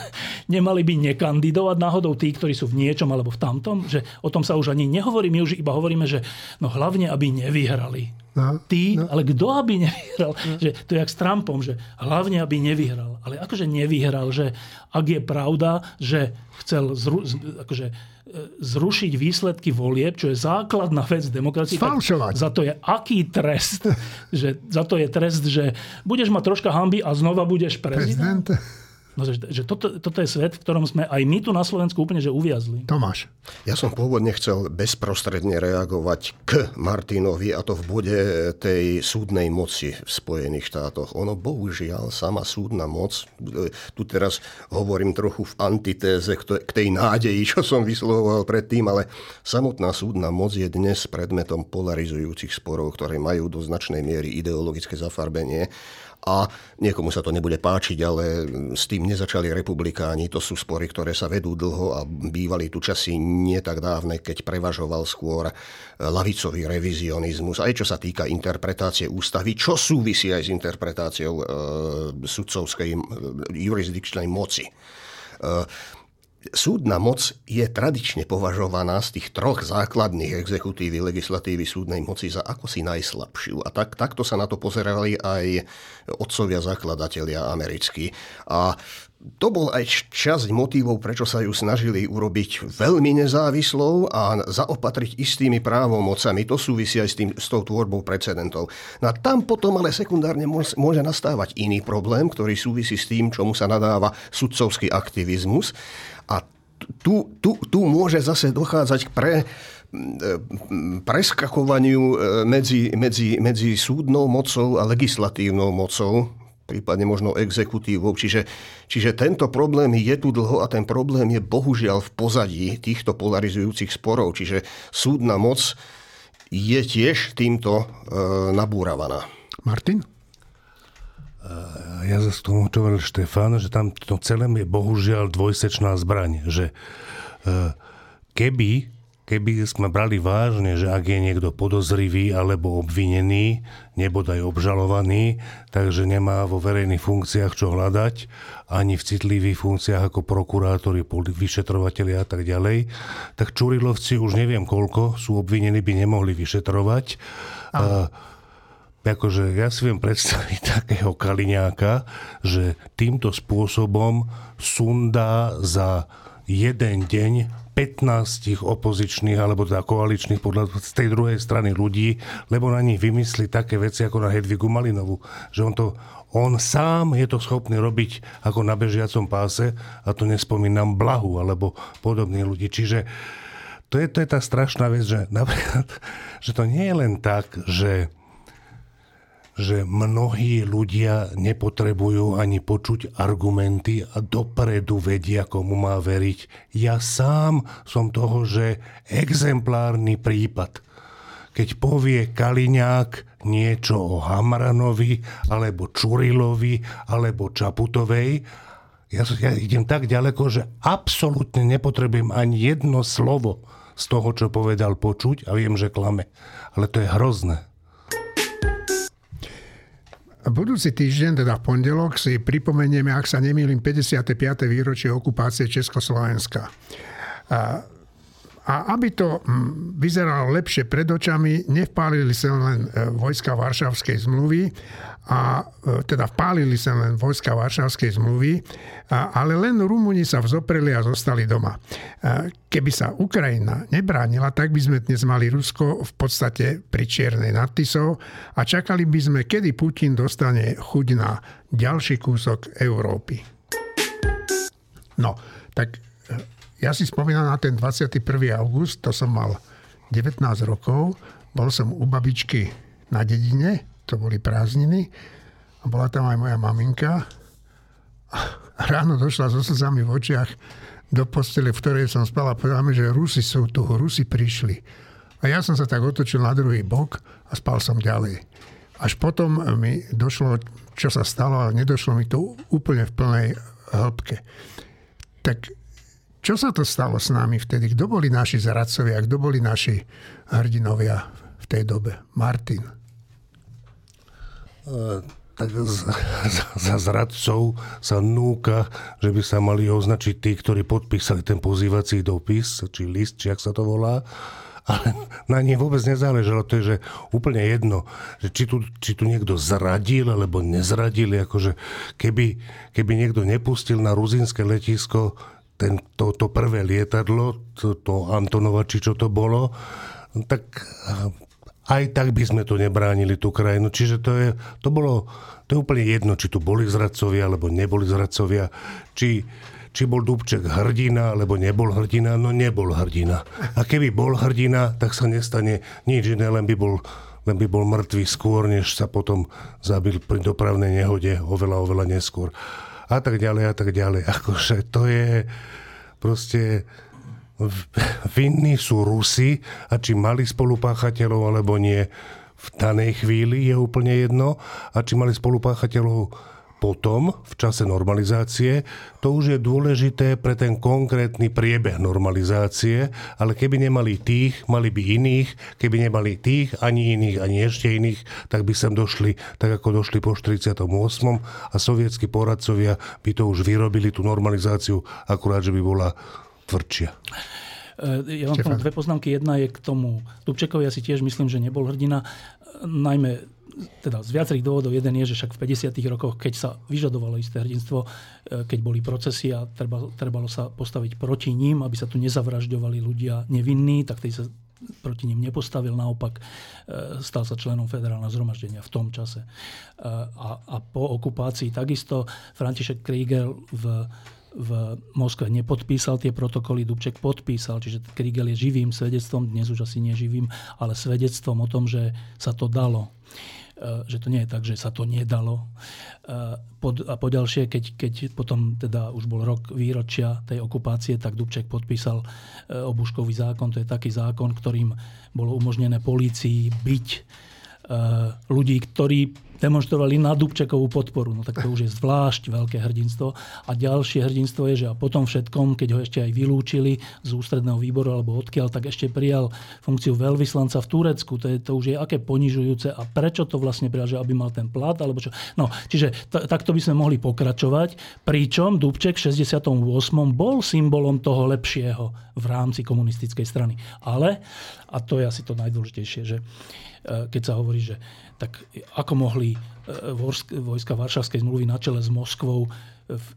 nemali, by nekandidovať náhodou tí, ktorí sú v niečom alebo v tamtom, že o tom sa už ani nehovorí, my už iba hovoríme, že no hlavne, aby nevyhrali. No, Tí, no. ale kto aby nevyhral? No. Že to je jak s Trumpom, že hlavne aby nevyhral. Ale akože nevyhral, že ak je pravda, že chcel zru, akože, e, zrušiť výsledky volieb, čo je základná vec demokracie, tak za to je aký trest? že za to je trest, že budeš mať troška hamby a znova budeš prezident? prezident. No, že, že toto, toto je svet, v ktorom sme aj my tu na Slovensku úplne že uviazli. Tomáš. Ja som pôvodne chcel bezprostredne reagovať k Martinovi a to v bode tej súdnej moci v Spojených štátoch. Ono bohužiaľ, sama súdna moc, tu teraz hovorím trochu v antitéze k tej nádeji, čo som vyslovoval predtým, ale samotná súdna moc je dnes predmetom polarizujúcich sporov, ktoré majú do značnej miery ideologické zafarbenie a niekomu sa to nebude páčiť, ale s tým nezačali republikáni. To sú spory, ktoré sa vedú dlho a bývali tu časy nie tak dávne, keď prevažoval skôr lavicový revizionizmus. Aj čo sa týka interpretácie ústavy, čo súvisí aj s interpretáciou e, sudcovskej e, jurisdikčnej moci. E, Súdna moc je tradične považovaná z tých troch základných exekutívy, legislatívy súdnej moci za ako si najslabšiu. A tak, takto sa na to pozerali aj otcovia zakladatelia americkí. A to bol aj časť motivov, prečo sa ju snažili urobiť veľmi nezávislou a zaopatriť istými právomocami. To súvisí aj s, tým, s tou tvorbou precedentov. No a tam potom ale sekundárne môže nastávať iný problém, ktorý súvisí s tým, čomu sa nadáva sudcovský aktivizmus. A tu, tu, tu môže zase dochádzať k pre, preskakovaniu e, medzi, medzi, medzi súdnou mocou a legislatívnou mocou, prípadne možno exekutívou. Čiže, čiže tento problém je tu dlho a ten problém je bohužiaľ v pozadí týchto polarizujúcich sporov. Čiže súdna moc je tiež týmto e, nabúravaná. Martin? ja zase tomu, hovoril Štefan, že tam to celé je bohužiaľ dvojsečná zbraň. Že e, keby, keby sme brali vážne, že ak je niekto podozrivý alebo obvinený, nebodaj obžalovaný, takže nemá vo verejných funkciách čo hľadať, ani v citlivých funkciách ako prokurátori, vyšetrovateľi a tak ďalej, tak Čurilovci už neviem koľko sú obvinení, by nemohli vyšetrovať. A akože ja si viem predstaviť takého Kaliňáka, že týmto spôsobom sundá za jeden deň 15 opozičných alebo teda koaličných podľa z tej druhej strany ľudí, lebo na nich vymyslí také veci ako na Hedvigu Malinovu. Že on to on sám je to schopný robiť ako na bežiacom páse a to nespomínam Blahu alebo podobných ľudí. Čiže to je, to je tá strašná vec, že napríklad, že to nie je len tak, že že mnohí ľudia nepotrebujú ani počuť argumenty a dopredu vedia, komu má veriť. Ja sám som toho, že exemplárny prípad. Keď povie Kaliňák niečo o Hamranovi, alebo Čurilovi, alebo Čaputovej, ja, ja idem tak ďaleko, že absolútne nepotrebujem ani jedno slovo z toho, čo povedal počuť a viem, že klame. Ale to je hrozné. Budúci týždeň, teda v pondelok, si pripomenieme, ak sa nemýlim, 55. výročie okupácie Československa. A, a aby to mm, vyzeralo lepšie pred očami, nevpálili sa len e, vojska Varšavskej zmluvy, a e, teda vpálili sa len vojska Varšavskej zmluvy, a, ale len Rumúni sa vzopreli a zostali doma. A, keby sa Ukrajina nebránila, tak by sme dnes mali Rusko v podstate pri Čiernej nad a čakali by sme, kedy Putin dostane chuť na ďalší kúsok Európy. No, tak e, ja si spomínam na ten 21. august, to som mal 19 rokov, bol som u babičky na dedine, to boli prázdniny a bola tam aj moja maminka. A ráno došla so slzami v očiach do postele, v ktorej som spala. Povedala mi, že Rusi sú tu, Rusi prišli. A ja som sa tak otočil na druhý bok a spal som ďalej. Až potom mi došlo, čo sa stalo, ale nedošlo mi to úplne v plnej hĺbke. Tak čo sa to stalo s nami vtedy? Kto boli naši zradcovia? Kto boli naši hrdinovia v tej dobe? Martin tak za zradcov sa núka, že by sa mali označiť tí, ktorí podpísali ten pozývací dopis, či list, či ak sa to volá. Ale na nich vôbec nezáležalo. To je že úplne jedno, že či tu, či tu niekto zradil, alebo nezradil. Akože keby, keby niekto nepustil na ruzinské letisko ten, to, prvé lietadlo, to, to Antonova, či čo to bolo, tak aj tak by sme to nebránili, tú krajinu. Čiže to, je, to bolo, to je úplne jedno, či tu boli zradcovia, alebo neboli zradcovia, či, či bol Dubček hrdina, alebo nebol hrdina, no nebol hrdina. A keby bol hrdina, tak sa nestane nič iné, len by bol, len by bol mŕtvý skôr, než sa potom zabil pri dopravnej nehode oveľa, oveľa neskôr. A tak ďalej, a tak ďalej. Akože to je proste vinní sú Rusi a či mali spolupáchateľov alebo nie v danej chvíli je úplne jedno a či mali spolupáchateľov potom, v čase normalizácie, to už je dôležité pre ten konkrétny priebeh normalizácie, ale keby nemali tých, mali by iných, keby nemali tých, ani iných, ani ešte iných, tak by sem došli, tak ako došli po 48. a sovietskí poradcovia by to už vyrobili, tú normalizáciu, akurát, že by bola tvrdšia. E, ja mám dve poznámky. Jedna je k tomu Dubčekovi, ja si tiež myslím, že nebol hrdina. Najmä teda z viacerých dôvodov. Jeden je, že však v 50. rokoch, keď sa vyžadovalo isté hrdinstvo, e, keď boli procesy a treba, trebalo sa postaviť proti ním, aby sa tu nezavražďovali ľudia nevinní, tak tej sa proti ním nepostavil, naopak e, stal sa členom federálneho zhromaždenia v tom čase. A, a po okupácii takisto František Krieger v v Moskve nepodpísal tie protokoly, Dubček podpísal, čiže Krigel je živým svedectvom, dnes už asi neživým, ale svedectvom o tom, že sa to dalo e, že to nie je tak, že sa to nedalo. E, a poďalšie, keď, keď potom teda už bol rok výročia tej okupácie, tak Dubček podpísal e, obuškový zákon. To je taký zákon, ktorým bolo umožnené polícii byť ľudí, ktorí demonstrovali na Dubčekovú podporu. No tak to už je zvlášť veľké hrdinstvo. A ďalšie hrdinstvo je, že a potom všetkom, keď ho ešte aj vylúčili z ústredného výboru alebo odkiaľ, tak ešte prijal funkciu veľvyslanca v Turecku. To, je, to už je aké ponižujúce a prečo to vlastne prijal, že aby mal ten plat alebo čo. No, čiže t- takto by sme mohli pokračovať. Pričom Dubček v 68. bol symbolom toho lepšieho v rámci komunistickej strany. Ale, a to je asi to najdôležitejšie, že keď sa hovorí, že tak ako mohli e, vojska Varšavskej zmluvy na čele s Moskvou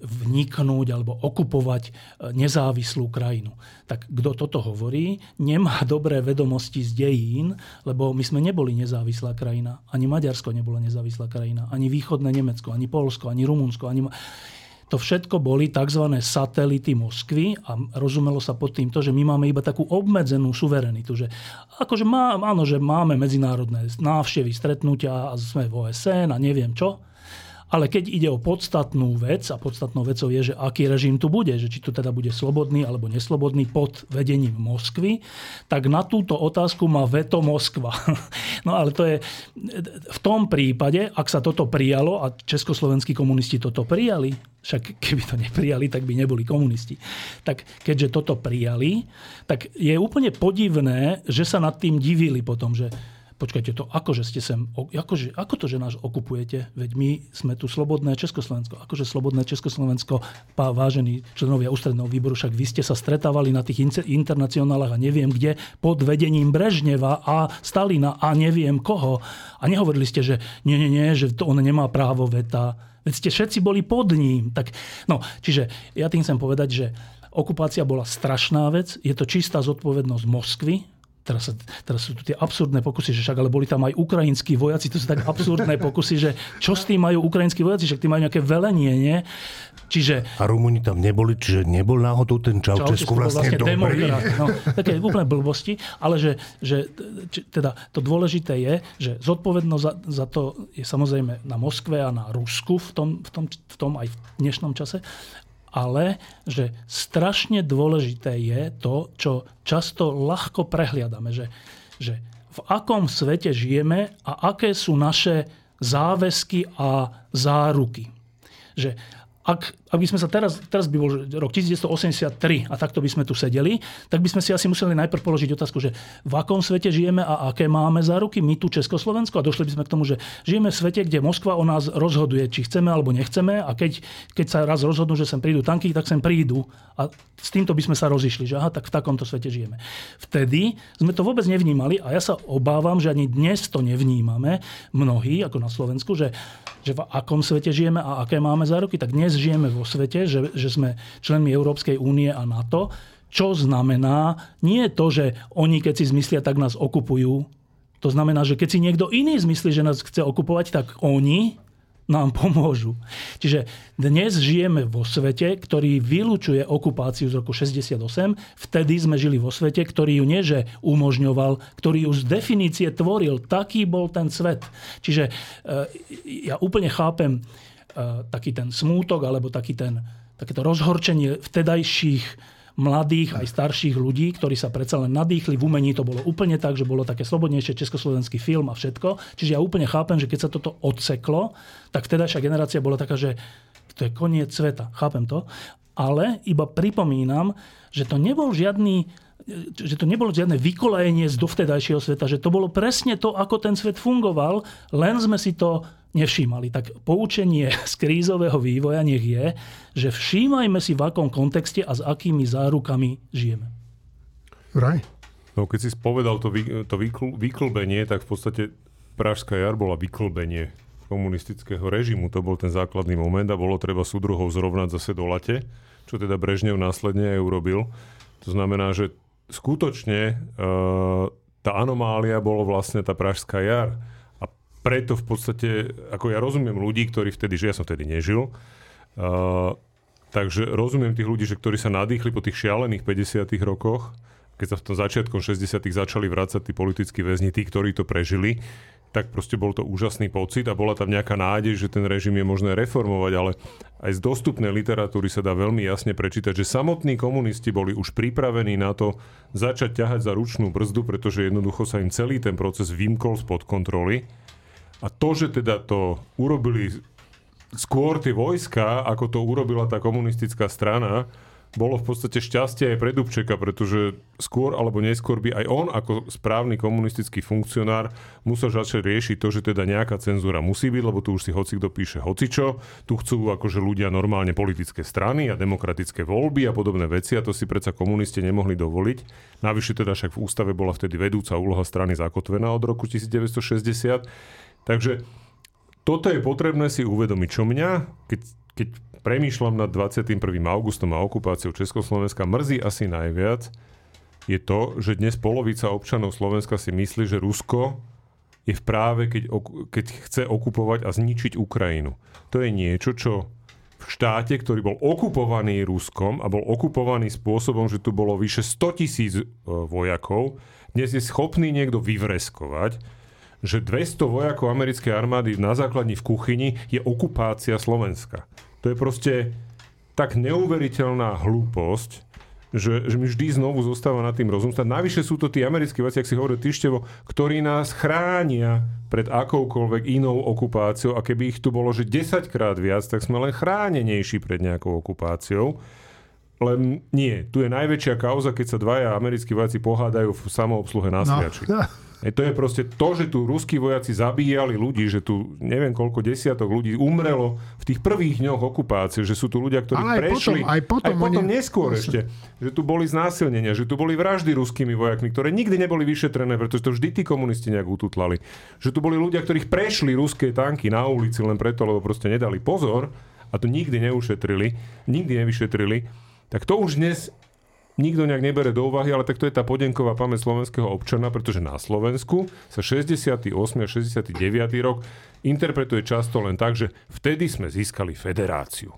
vniknúť alebo okupovať nezávislú krajinu. Tak kto toto hovorí, nemá dobré vedomosti z dejín, lebo my sme neboli nezávislá krajina. Ani Maďarsko nebola nezávislá krajina. Ani východné Nemecko, ani Polsko, ani Rumunsko. Ani... to všetko boli tzv. satelity Moskvy a rozumelo sa pod tým to, že my máme iba takú obmedzenú suverenitu. Že akože má, áno, že máme medzinárodné návštevy, stretnutia a sme v OSN a neviem čo, ale keď ide o podstatnú vec, a podstatnou vecou je, že aký režim tu bude, že či tu teda bude slobodný alebo neslobodný pod vedením Moskvy, tak na túto otázku má veto Moskva. No ale to je v tom prípade, ak sa toto prijalo a československí komunisti toto prijali, však keby to neprijali, tak by neboli komunisti. Tak keďže toto prijali, tak je úplne podivné, že sa nad tým divili potom, že počkajte to, akože ste sem, akože, ako to, že nás okupujete? Veď my sme tu slobodné Československo. Akože slobodné Československo, pá, vážení členovia ústredného výboru, však vy ste sa stretávali na tých internacionálach a neviem kde, pod vedením Brežneva a Stalina a neviem koho. A nehovorili ste, že nie, nie, nie, že to on nemá právo veta. Veď ste všetci boli pod ním. Tak, no, čiže ja tým chcem povedať, že okupácia bola strašná vec, je to čistá zodpovednosť Moskvy, teraz, teraz sú tu tie absurdné pokusy, že však ale boli tam aj ukrajinskí vojaci, to sú tak absurdné pokusy, že čo s tým majú ukrajinskí vojaci, však tí majú nejaké velenie, nie? Čiže... A Rumúni tam neboli, čiže nebol náhodou ten Čaučesku vlastne, vlastne dobrý. No, také úplne blbosti, ale že, že či, teda to dôležité je, že zodpovednosť za, za to je samozrejme na Moskve a na Rusku v tom, v tom, v tom aj v dnešnom čase, ale že strašne dôležité je to, čo často ľahko prehliadame, že, že v akom svete žijeme a aké sú naše záväzky a záruky. Že ak, ak by sme sa teraz, teraz by bol rok 1983 a takto by sme tu sedeli, tak by sme si asi museli najprv položiť otázku, že v akom svete žijeme a aké máme záruky my tu Československo a došli by sme k tomu, že žijeme v svete, kde Moskva o nás rozhoduje, či chceme alebo nechceme a keď, keď sa raz rozhodnú, že sem prídu tanky, tak sem prídu a s týmto by sme sa rozišli, že aha, tak v takomto svete žijeme. Vtedy sme to vôbec nevnímali a ja sa obávam, že ani dnes to nevnímame mnohí, ako na Slovensku, že, že v akom svete žijeme a aké máme záruky, tak dnes žijeme vo svete, že, že sme členmi Európskej únie a NATO, čo znamená, nie to, že oni keď si zmyslia, tak nás okupujú. To znamená, že keď si niekto iný zmyslí, že nás chce okupovať, tak oni nám pomôžu. Čiže dnes žijeme vo svete, ktorý vylúčuje okupáciu z roku 68. Vtedy sme žili vo svete, ktorý ju nie že umožňoval, ktorý ju z definície tvoril. Taký bol ten svet. Čiže e, ja úplne chápem taký ten smútok alebo taký ten, takéto rozhorčenie vtedajších mladých aj starších ľudí, ktorí sa predsa len nadýchli. V umení to bolo úplne tak, že bolo také slobodnejšie československý film a všetko. Čiže ja úplne chápem, že keď sa toto odseklo, tak vtedajšia generácia bola taká, že to je koniec sveta. Chápem to. Ale iba pripomínam, že to nebol žiadny že to nebolo žiadne vykolajenie z dovtedajšieho sveta, že to bolo presne to, ako ten svet fungoval, len sme si to nevšímali. Tak poučenie z krízového vývoja nech je, že všímajme si, v akom kontexte a s akými zárukami žijeme. Raj? No, keď si spovedal to, vy, to vykl, vyklbenie, tak v podstate Pražská jar bola vyklbenie komunistického režimu. To bol ten základný moment a bolo treba súdruhov zrovnať zase do late, čo teda Brežnev následne aj urobil. To znamená, že skutočne e, tá anomália bolo vlastne tá Pražská jar. Preto v podstate, ako ja rozumiem ľudí, ktorí vtedy, že ja som vtedy nežil, uh, takže rozumiem tých ľudí, že ktorí sa nadýchli po tých šialených 50 rokoch, keď sa v tom začiatkom 60 začali vrácať tí politickí väzni, tí, ktorí to prežili, tak proste bol to úžasný pocit a bola tam nejaká nádej, že ten režim je možné reformovať, ale aj z dostupnej literatúry sa dá veľmi jasne prečítať, že samotní komunisti boli už pripravení na to začať ťahať za ručnú brzdu, pretože jednoducho sa im celý ten proces vymkol spod kontroly. A to, že teda to urobili skôr tie vojska, ako to urobila tá komunistická strana, bolo v podstate šťastie aj pre Dubčeka, pretože skôr alebo neskôr by aj on ako správny komunistický funkcionár musel začať riešiť to, že teda nejaká cenzúra musí byť, lebo tu už si hoci kto píše hocičo. Tu chcú akože ľudia normálne politické strany a demokratické voľby a podobné veci a to si predsa komunisti nemohli dovoliť. Navyše teda však v ústave bola vtedy vedúca úloha strany zakotvená od roku 1960 Takže toto je potrebné si uvedomiť. Čo mňa, keď, keď premýšľam nad 21. augustom a okupáciou Československa, mrzí asi najviac, je to, že dnes polovica občanov Slovenska si myslí, že Rusko je v práve, keď, keď chce okupovať a zničiť Ukrajinu. To je niečo, čo v štáte, ktorý bol okupovaný Ruskom a bol okupovaný spôsobom, že tu bolo vyše 100 tisíc e, vojakov, dnes je schopný niekto vyvreskovať, že 200 vojakov americkej armády na základni v kuchyni je okupácia Slovenska. To je proste tak neuveriteľná hlúposť, že, že mi vždy znovu zostáva nad tým rozumstať. Navyše sú to tí americkí veci, ak si hovoril Tyštevo, ktorí nás chránia pred akoukoľvek inou okupáciou a keby ich tu bolo, že 10 krát viac, tak sme len chránenejší pred nejakou okupáciou. Len nie, tu je najväčšia kauza, keď sa dvaja americkí vojaci pohádajú v samoobsluhe na no. E to je proste to, že tu ruskí vojaci zabíjali ľudí, že tu neviem koľko desiatok ľudí umrelo v tých prvých dňoch okupácie, že sú tu ľudia, ktorí aj prešli, potom, aj potom, aj potom oni... neskôr ešte, že tu boli znásilnenia, že tu boli vraždy ruskými vojakmi, ktoré nikdy neboli vyšetrené, pretože to vždy tí komunisti nejak ututlali. Že tu boli ľudia, ktorých prešli ruské tanky na ulici len preto, lebo proste nedali pozor a to nikdy neušetrili, nikdy nevyšetrili, tak to už dnes nikto nejak nebere do úvahy, ale tak to je tá podenková pamäť slovenského občana, pretože na Slovensku sa 68. a 69. rok interpretuje často len tak, že vtedy sme získali federáciu.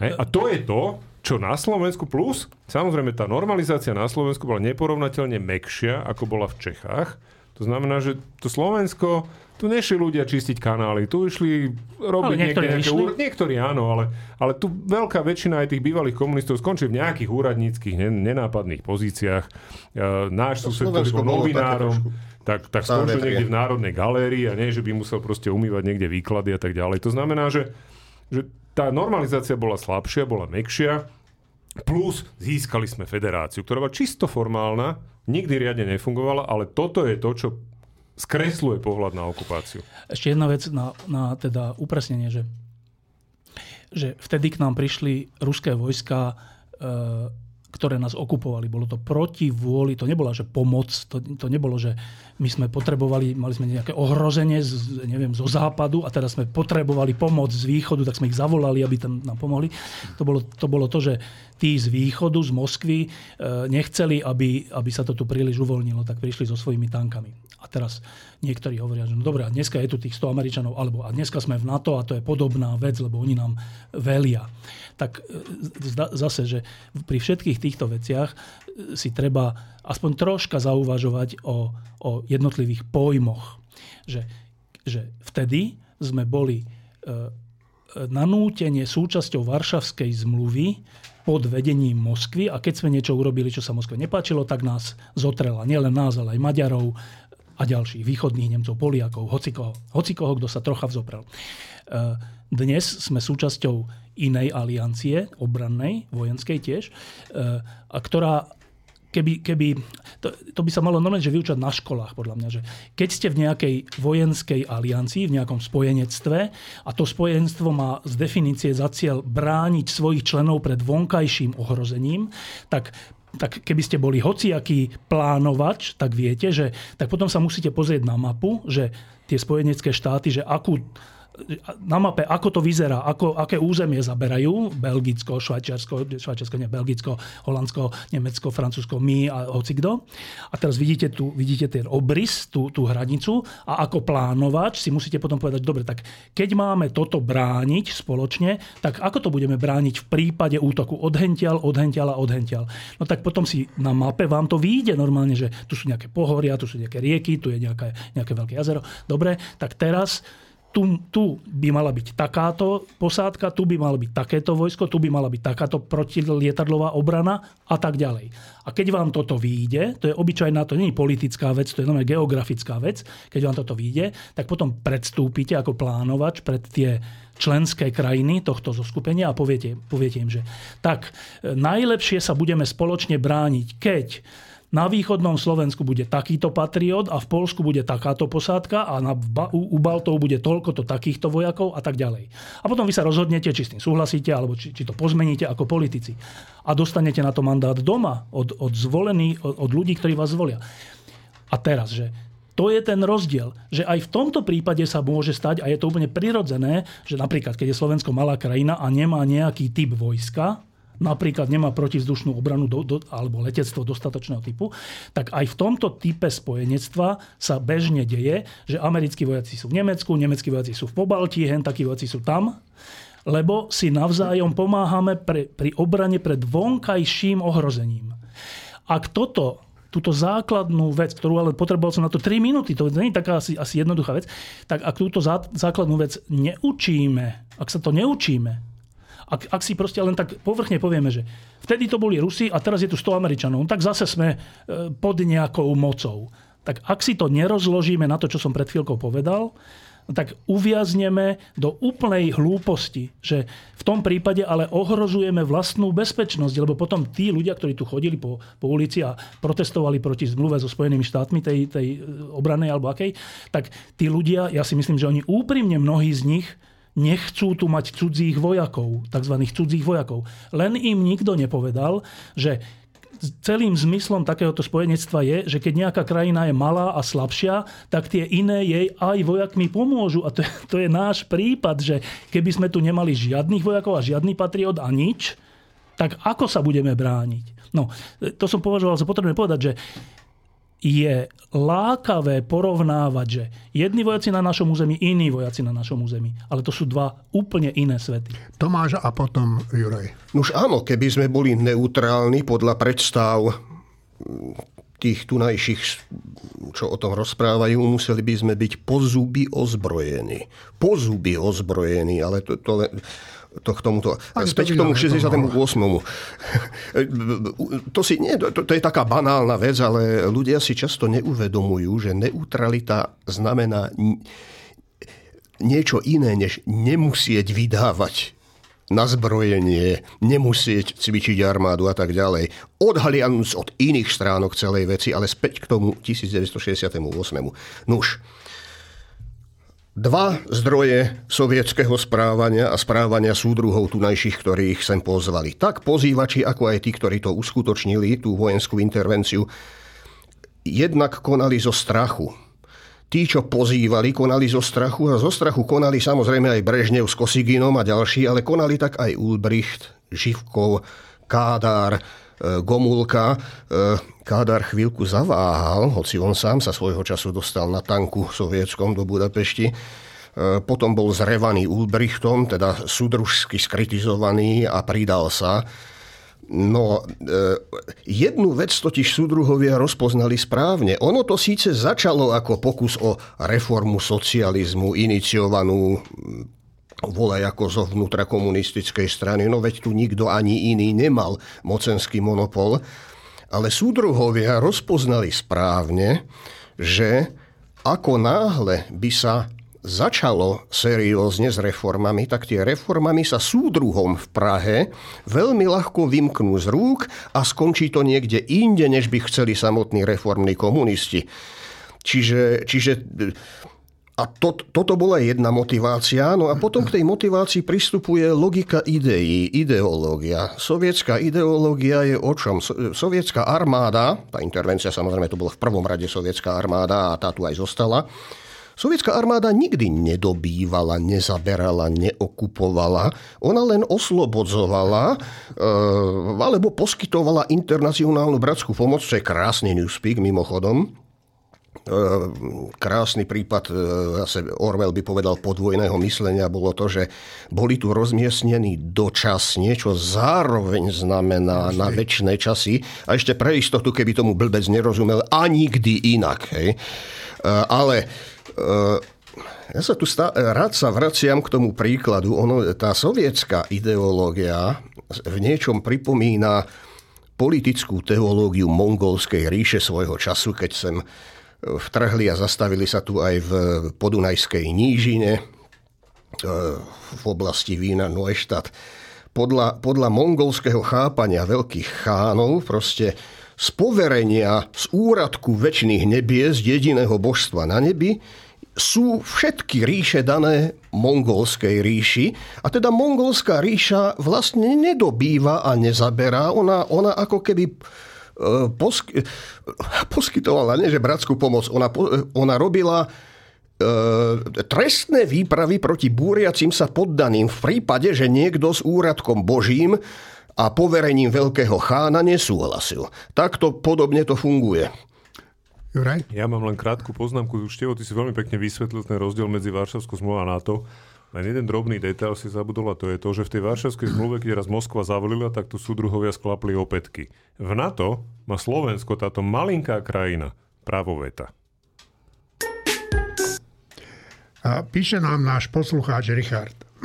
Hej, a to je to, čo na Slovensku plus, samozrejme tá normalizácia na Slovensku bola neporovnateľne mekšia, ako bola v Čechách. To znamená, že to Slovensko tu nešli ľudia čistiť kanály, tu išli robiť niektorí nejaké úr... Niektorí áno, ale, ale tu veľká väčšina aj tých bývalých komunistov skončí v nejakých úradníckých, nenápadných pozíciách. E, náš sused, ktorý bol novinárom, tak, tak skončil niekde v Národnej galérii a nie, že by musel proste umývať niekde výklady a tak ďalej. To znamená, že, že tá normalizácia bola slabšia, bola mekšia, plus získali sme federáciu, ktorá bola čisto formálna, nikdy riadne nefungovala, ale toto je to, čo skresluje pohľad na okupáciu. Ešte jedna vec na, na teda upresnenie, že, že vtedy k nám prišli ruské vojska e, ktoré nás okupovali. Bolo to proti vôli, to nebola, že pomoc, to, to nebolo, že my sme potrebovali, mali sme nejaké ohrozenie z, neviem, zo západu a teraz sme potrebovali pomoc z východu, tak sme ich zavolali, aby tam nám pomohli. To bolo to, bolo to že tí z východu, z Moskvy, e, nechceli, aby, aby sa to tu príliš uvoľnilo, tak prišli so svojimi tankami. A teraz niektorí hovoria, že no dobre, a dneska je tu tých 100 Američanov, alebo a dneska sme v NATO a to je podobná vec, lebo oni nám velia. Tak e, zase, že pri všetkých týchto veciach e, si treba aspoň troška zauvažovať o, o jednotlivých pojmoch. Že, že vtedy sme boli e, nanútenie súčasťou Varšavskej zmluvy pod vedením Moskvy a keď sme niečo urobili, čo sa Moskve nepáčilo, tak nás zotrela. Nielen nás, ale aj Maďarov, a ďalších východných Nemcov, Poliakov, hocikoho, hocikoho, kto sa trocha vzoprel. E, dnes sme súčasťou inej aliancie, obrannej, vojenskej tiež, e, a ktorá keby, keby to, to by sa malo normálne že vyučať na školách, podľa mňa, že keď ste v nejakej vojenskej aliancii, v nejakom spojenectve a to spojenstvo má z definície za cieľ brániť svojich členov pred vonkajším ohrozením, tak tak keby ste boli hociaký plánovač, tak viete, že tak potom sa musíte pozrieť na mapu, že tie spojenecké štáty, že akú na mape, ako to vyzerá, ako, aké územie zaberajú, Belgicko, Švajčiarsko, Švajčiarsko, nie, Belgicko, Holandsko, Nemecko, Francúzsko, my a hocikdo. A teraz vidíte, tu, vidíte ten obrys, tú, tú hranicu a ako plánovač si musíte potom povedať, dobre, tak keď máme toto brániť spoločne, tak ako to budeme brániť v prípade útoku odhential, odhential a odhential. No tak potom si na mape vám to vyjde normálne, že tu sú nejaké pohoria, tu sú nejaké rieky, tu je nejaké, nejaké veľké jazero. Dobre, tak teraz tu, tu by mala byť takáto posádka, tu by malo byť takéto vojsko, tu by mala byť takáto protilietadlová obrana a tak ďalej. A keď vám toto vyjde, to je obyčajná, to nie je politická vec, to je geografická vec, keď vám toto vyjde, tak potom predstúpite ako plánovač pred tie členské krajiny tohto zoskupenia a poviete, poviete im, že tak, e, najlepšie sa budeme spoločne brániť, keď na východnom Slovensku bude takýto patriot a v Polsku bude takáto posádka a na, u, u Baltov bude toľkoto takýchto vojakov a tak ďalej. A potom vy sa rozhodnete, či s tým súhlasíte, alebo či, či to pozmeníte ako politici. A dostanete na to mandát doma od, od zvolených, od, od ľudí, ktorí vás zvolia. A teraz, že to je ten rozdiel, že aj v tomto prípade sa môže stať, a je to úplne prirodzené, že napríklad, keď je Slovensko malá krajina a nemá nejaký typ vojska, napríklad nemá protivzdušnú obranu do, do, alebo letectvo dostatočného typu, tak aj v tomto type spojenectva sa bežne deje, že americkí vojaci sú v Nemecku, nemeckí vojaci sú v Pobalti, hen takí vojaci sú tam lebo si navzájom pomáhame pre, pri obrane pred vonkajším ohrozením. Ak toto túto základnú vec, ktorú ale potreboval som na to 3 minúty, to nie je taká asi, asi jednoduchá vec, tak ak túto zá, základnú vec neučíme, ak sa to neučíme, ak, ak si proste len tak povrchne povieme, že vtedy to boli Rusi a teraz je tu 100 Američanov, tak zase sme e, pod nejakou mocou. Tak ak si to nerozložíme na to, čo som pred chvíľkou povedal, tak uviazneme do úplnej hlúposti, že v tom prípade ale ohrozujeme vlastnú bezpečnosť, lebo potom tí ľudia, ktorí tu chodili po, po ulici a protestovali proti zmluve so Spojenými štátmi, tej, tej e, obranej alebo akej, tak tí ľudia, ja si myslím, že oni úprimne mnohí z nich nechcú tu mať cudzích vojakov, tzv. cudzích vojakov. Len im nikto nepovedal, že celým zmyslom takéhoto spojenectva je, že keď nejaká krajina je malá a slabšia, tak tie iné jej aj vojakmi pomôžu. A to, to je náš prípad, že keby sme tu nemali žiadnych vojakov a žiadny patriot a nič, tak ako sa budeme brániť? No, to som považoval za potrebné povedať, že je lákavé porovnávať, že jedni vojaci na našom území, iní vojaci na našom území. Ale to sú dva úplne iné svety. Tomáš a potom Juraj. Už áno, keby sme boli neutrálni podľa predstav tých tunajších, čo o tom rozprávajú, museli by sme byť pozuby ozbrojení. Pozuby ozbrojení, ale to, to, to k tomuto. Ani Späť k tomu 68. to, si, nie, to, to je taká banálna vec, ale ľudia si často neuvedomujú, že neutralita znamená niečo iné, než nemusieť vydávať na zbrojenie, nemusieť cvičiť armádu a tak ďalej. Odhalianúc od iných stránok celej veci, ale späť k tomu 1968. Nuž, dva zdroje sovietského správania a správania súdruhov tunajších, ktorých sem pozvali. Tak pozývači, ako aj tí, ktorí to uskutočnili, tú vojenskú intervenciu, jednak konali zo strachu. Tí, čo pozývali, konali zo strachu a zo strachu konali samozrejme aj Brežnev s Kosiginom a ďalší, ale konali tak aj Ulbricht, Živkov, Kádár, E, Gomulka. E, Kádar chvíľku zaváhal, hoci on sám sa svojho času dostal na tanku sovietskom do Budapešti. E, potom bol zrevaný Ulbrichtom, teda súdružsky skritizovaný a pridal sa. No, jednu vec totiž súdruhovia rozpoznali správne. Ono to síce začalo ako pokus o reformu socializmu, iniciovanú volaj ako zo vnútra komunistickej strany. No veď tu nikto ani iný nemal mocenský monopol. Ale súdruhovia rozpoznali správne, že ako náhle by sa začalo seriózne s reformami, tak tie reformami sa súdruhom v Prahe veľmi ľahko vymknú z rúk a skončí to niekde inde, než by chceli samotní reformní komunisti. Čiže, čiže a to, toto bola jedna motivácia. No a potom k tej motivácii pristupuje logika ideí, ideológia. Sovietská ideológia je o čom? Sovietská armáda, tá intervencia samozrejme to bola v prvom rade sovietská armáda a tá tu aj zostala, Sovietská armáda nikdy nedobývala, nezaberala, neokupovala. Ona len oslobodzovala e, alebo poskytovala internacionálnu bratskú pomoc, čo je krásny newspeak mimochodom. Ehm, krásny prípad, ehm, zase Orwell by povedal podvojného myslenia, bolo to, že boli tu rozmiestnení dočasne, čo zároveň znamená na väčšie časy. A ešte pre istotu, keby tomu blbec nerozumel, a nikdy inak. Hej. Ehm, ale ja sa tu stá, rád sa vraciam k tomu príkladu. Ono, tá sovietská ideológia v niečom pripomína politickú teológiu mongolskej ríše svojho času, keď sem vtrhli a zastavili sa tu aj v podunajskej nížine e, v oblasti vína Neustadt. Podľa, podľa mongolského chápania veľkých chánov proste z poverenia z úradku väčšných nebies jediného božstva na nebi sú všetky ríše dané mongolskej ríši a teda mongolská ríša vlastne nedobýva a nezaberá. Ona, ona ako keby posky, poskytovala, nie že bratskú pomoc, ona, ona robila e, trestné výpravy proti búriacim sa poddaným v prípade, že niekto s úradkom Božím a poverením veľkého chána nesúhlasil. Takto podobne to funguje. Juraj? Ja mám len krátku poznámku. Števo, ty si veľmi pekne vysvetlil ten rozdiel medzi Varšavskou zmluvou a NATO. Len jeden drobný detail si zabudol a to je to, že v tej Varšavskej zmluve, keď raz Moskva zavolila, tak tu súdruhovia sklapli opätky. V NATO má Slovensko, táto malinká krajina, právo veta. A píše nám náš poslucháč Richard.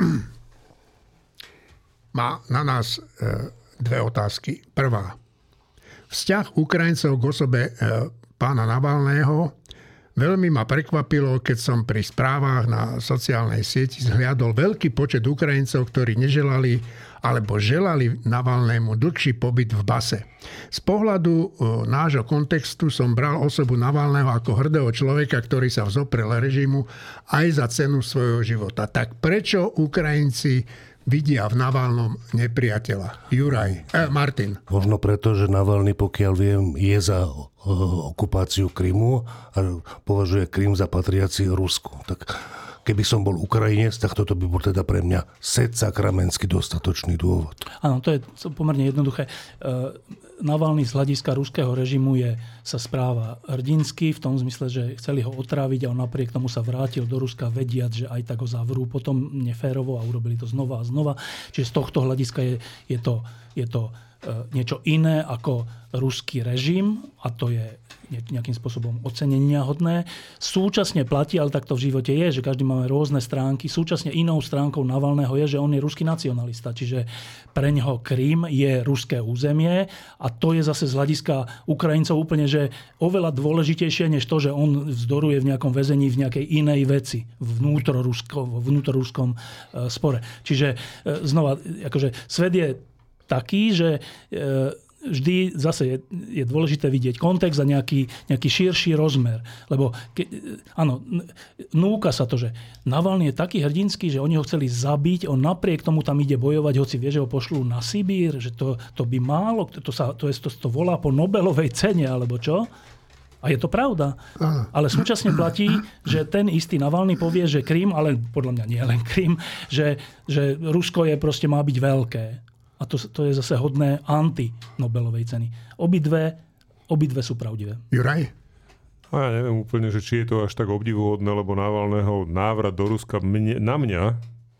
Má na nás e, dve otázky. Prvá. Vzťah Ukrajincov k osobe pána Navalného Veľmi ma prekvapilo, keď som pri správach na sociálnej sieti zhliadol veľký počet Ukrajincov, ktorí neželali alebo želali Navalnému dlhší pobyt v base. Z pohľadu e, nášho kontextu som bral osobu Navalného ako hrdého človeka, ktorý sa vzoprel režimu aj za cenu svojho života. Tak prečo Ukrajinci vidia v Navalnom nepriateľa. Juraj, eh, Martin. Možno preto, že Navalny, pokiaľ viem, je za uh, okupáciu Krymu a považuje Krym za patriaci Rusku. Tak keby som bol Ukrajinec, tak toto by bol teda pre mňa set sakramentsky dostatočný dôvod. Áno, to je pomerne jednoduché. Navalny z hľadiska ruského režimu je, sa správa hrdinsky, v tom zmysle, že chceli ho otráviť a on napriek tomu sa vrátil do Ruska vediať, že aj tak ho zavrú potom neférovo a urobili to znova a znova. Čiže z tohto hľadiska je, je to, je to e, niečo iné ako ruský režim a to je nejakým spôsobom ocenenia hodné. Súčasne platí, ale tak to v živote je, že každý máme rôzne stránky. Súčasne inou stránkou Navalného je, že on je ruský nacionalista. Čiže pre neho Krím je ruské územie a to je zase z hľadiska Ukrajincov úplne, že oveľa dôležitejšie, než to, že on vzdoruje v nejakom väzení v nejakej inej veci, vnútoruskom, vnútoruskom e, spore. Čiže e, znova, akože svet je taký, že e, vždy zase je, je dôležité vidieť kontext a nejaký, nejaký širší rozmer. Lebo ke, áno, núka sa to, že Navalny je taký hrdinský, že oni ho chceli zabiť, on napriek tomu tam ide bojovať, hoci vie, že ho pošlú na Sibír, že to, to by málo, to, sa, to, je, to, to volá po Nobelovej cene, alebo čo? A je to pravda. Ale súčasne platí, že ten istý Navalny povie, že Krym, ale podľa mňa nie len Krym, že, že Rusko je proste má byť veľké. A to, to je zase hodné anti-Nobelovej ceny. Obidve, obidve sú pravdivé. Juraj? A ja neviem úplne, že či je to až tak obdivuhodné, lebo Navalného návrat do Ruska mne, na mňa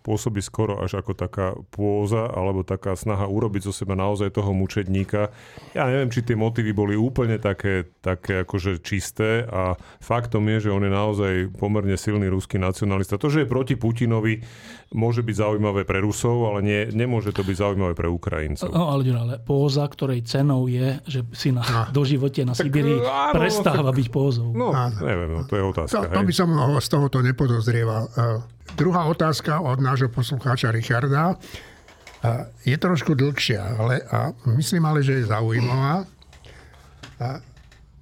pôsobí skoro až ako taká pôza alebo taká snaha urobiť zo seba naozaj toho mučedníka. Ja neviem, či tie motívy boli úplne také, také akože čisté a faktom je, že on je naozaj pomerne silný ruský nacionalista. To, že je proti Putinovi, môže byť zaujímavé pre Rusov, ale nie, nemôže to byť zaujímavé pre Ukrajincov. No ale, ale póza, ktorej cenou je, že si na no. doživote na Sibíri prestáva byť pózou. No, áno. neviem, no, to je otázka. To, to by som z tohoto nepodozrieval. Uh, druhá otázka od nášho poslucháča Richarda. Je trošku dlhšia, ale, a myslím ale, že je zaujímavá.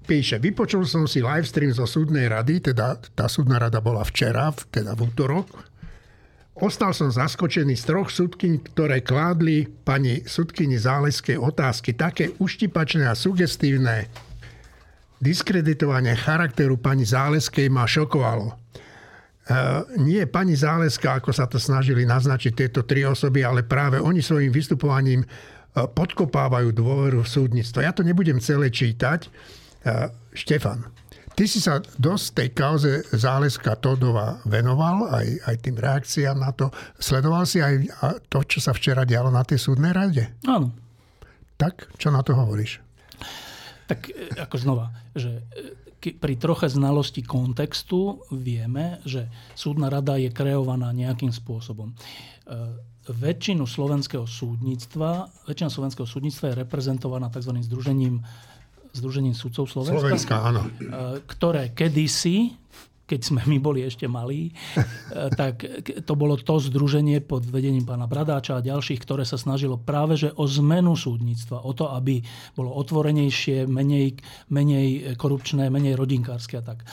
Píše, vypočul som si livestream zo súdnej rady, teda tá súdna rada bola včera, teda v útorok, Ostal som zaskočený z troch sudkyň, ktoré kládli pani sudkyni Záleskej otázky také uštipačné a sugestívne. Diskreditovanie charakteru pani Záleskej ma šokovalo. E, nie pani Záleska, ako sa to snažili naznačiť tieto tri osoby, ale práve oni svojim vystupovaním e, podkopávajú dôveru v súdnictvo. Ja to nebudem celé čítať. E, Štefan. Ty si sa dosť tej kauze Záleska Todova venoval, aj, aj tým reakciám na to. Sledoval si aj to, čo sa včera dialo na tej súdnej rade? Áno. Tak, čo na to hovoríš? Tak ako znova, že pri troche znalosti kontextu vieme, že súdna rada je kreovaná nejakým spôsobom. E, väčšinu slovenského súdnictva, väčšina slovenského súdnictva je reprezentovaná tzv. združením Združením sudcov Slovenska, Slovenska áno. E, ktoré kedysi, keď sme my boli ešte malí, e, tak to bolo to združenie pod vedením pána Bradáča a ďalších, ktoré sa snažilo práve že o zmenu súdnictva, o to, aby bolo otvorenejšie, menej, menej korupčné, menej rodinkárske a tak.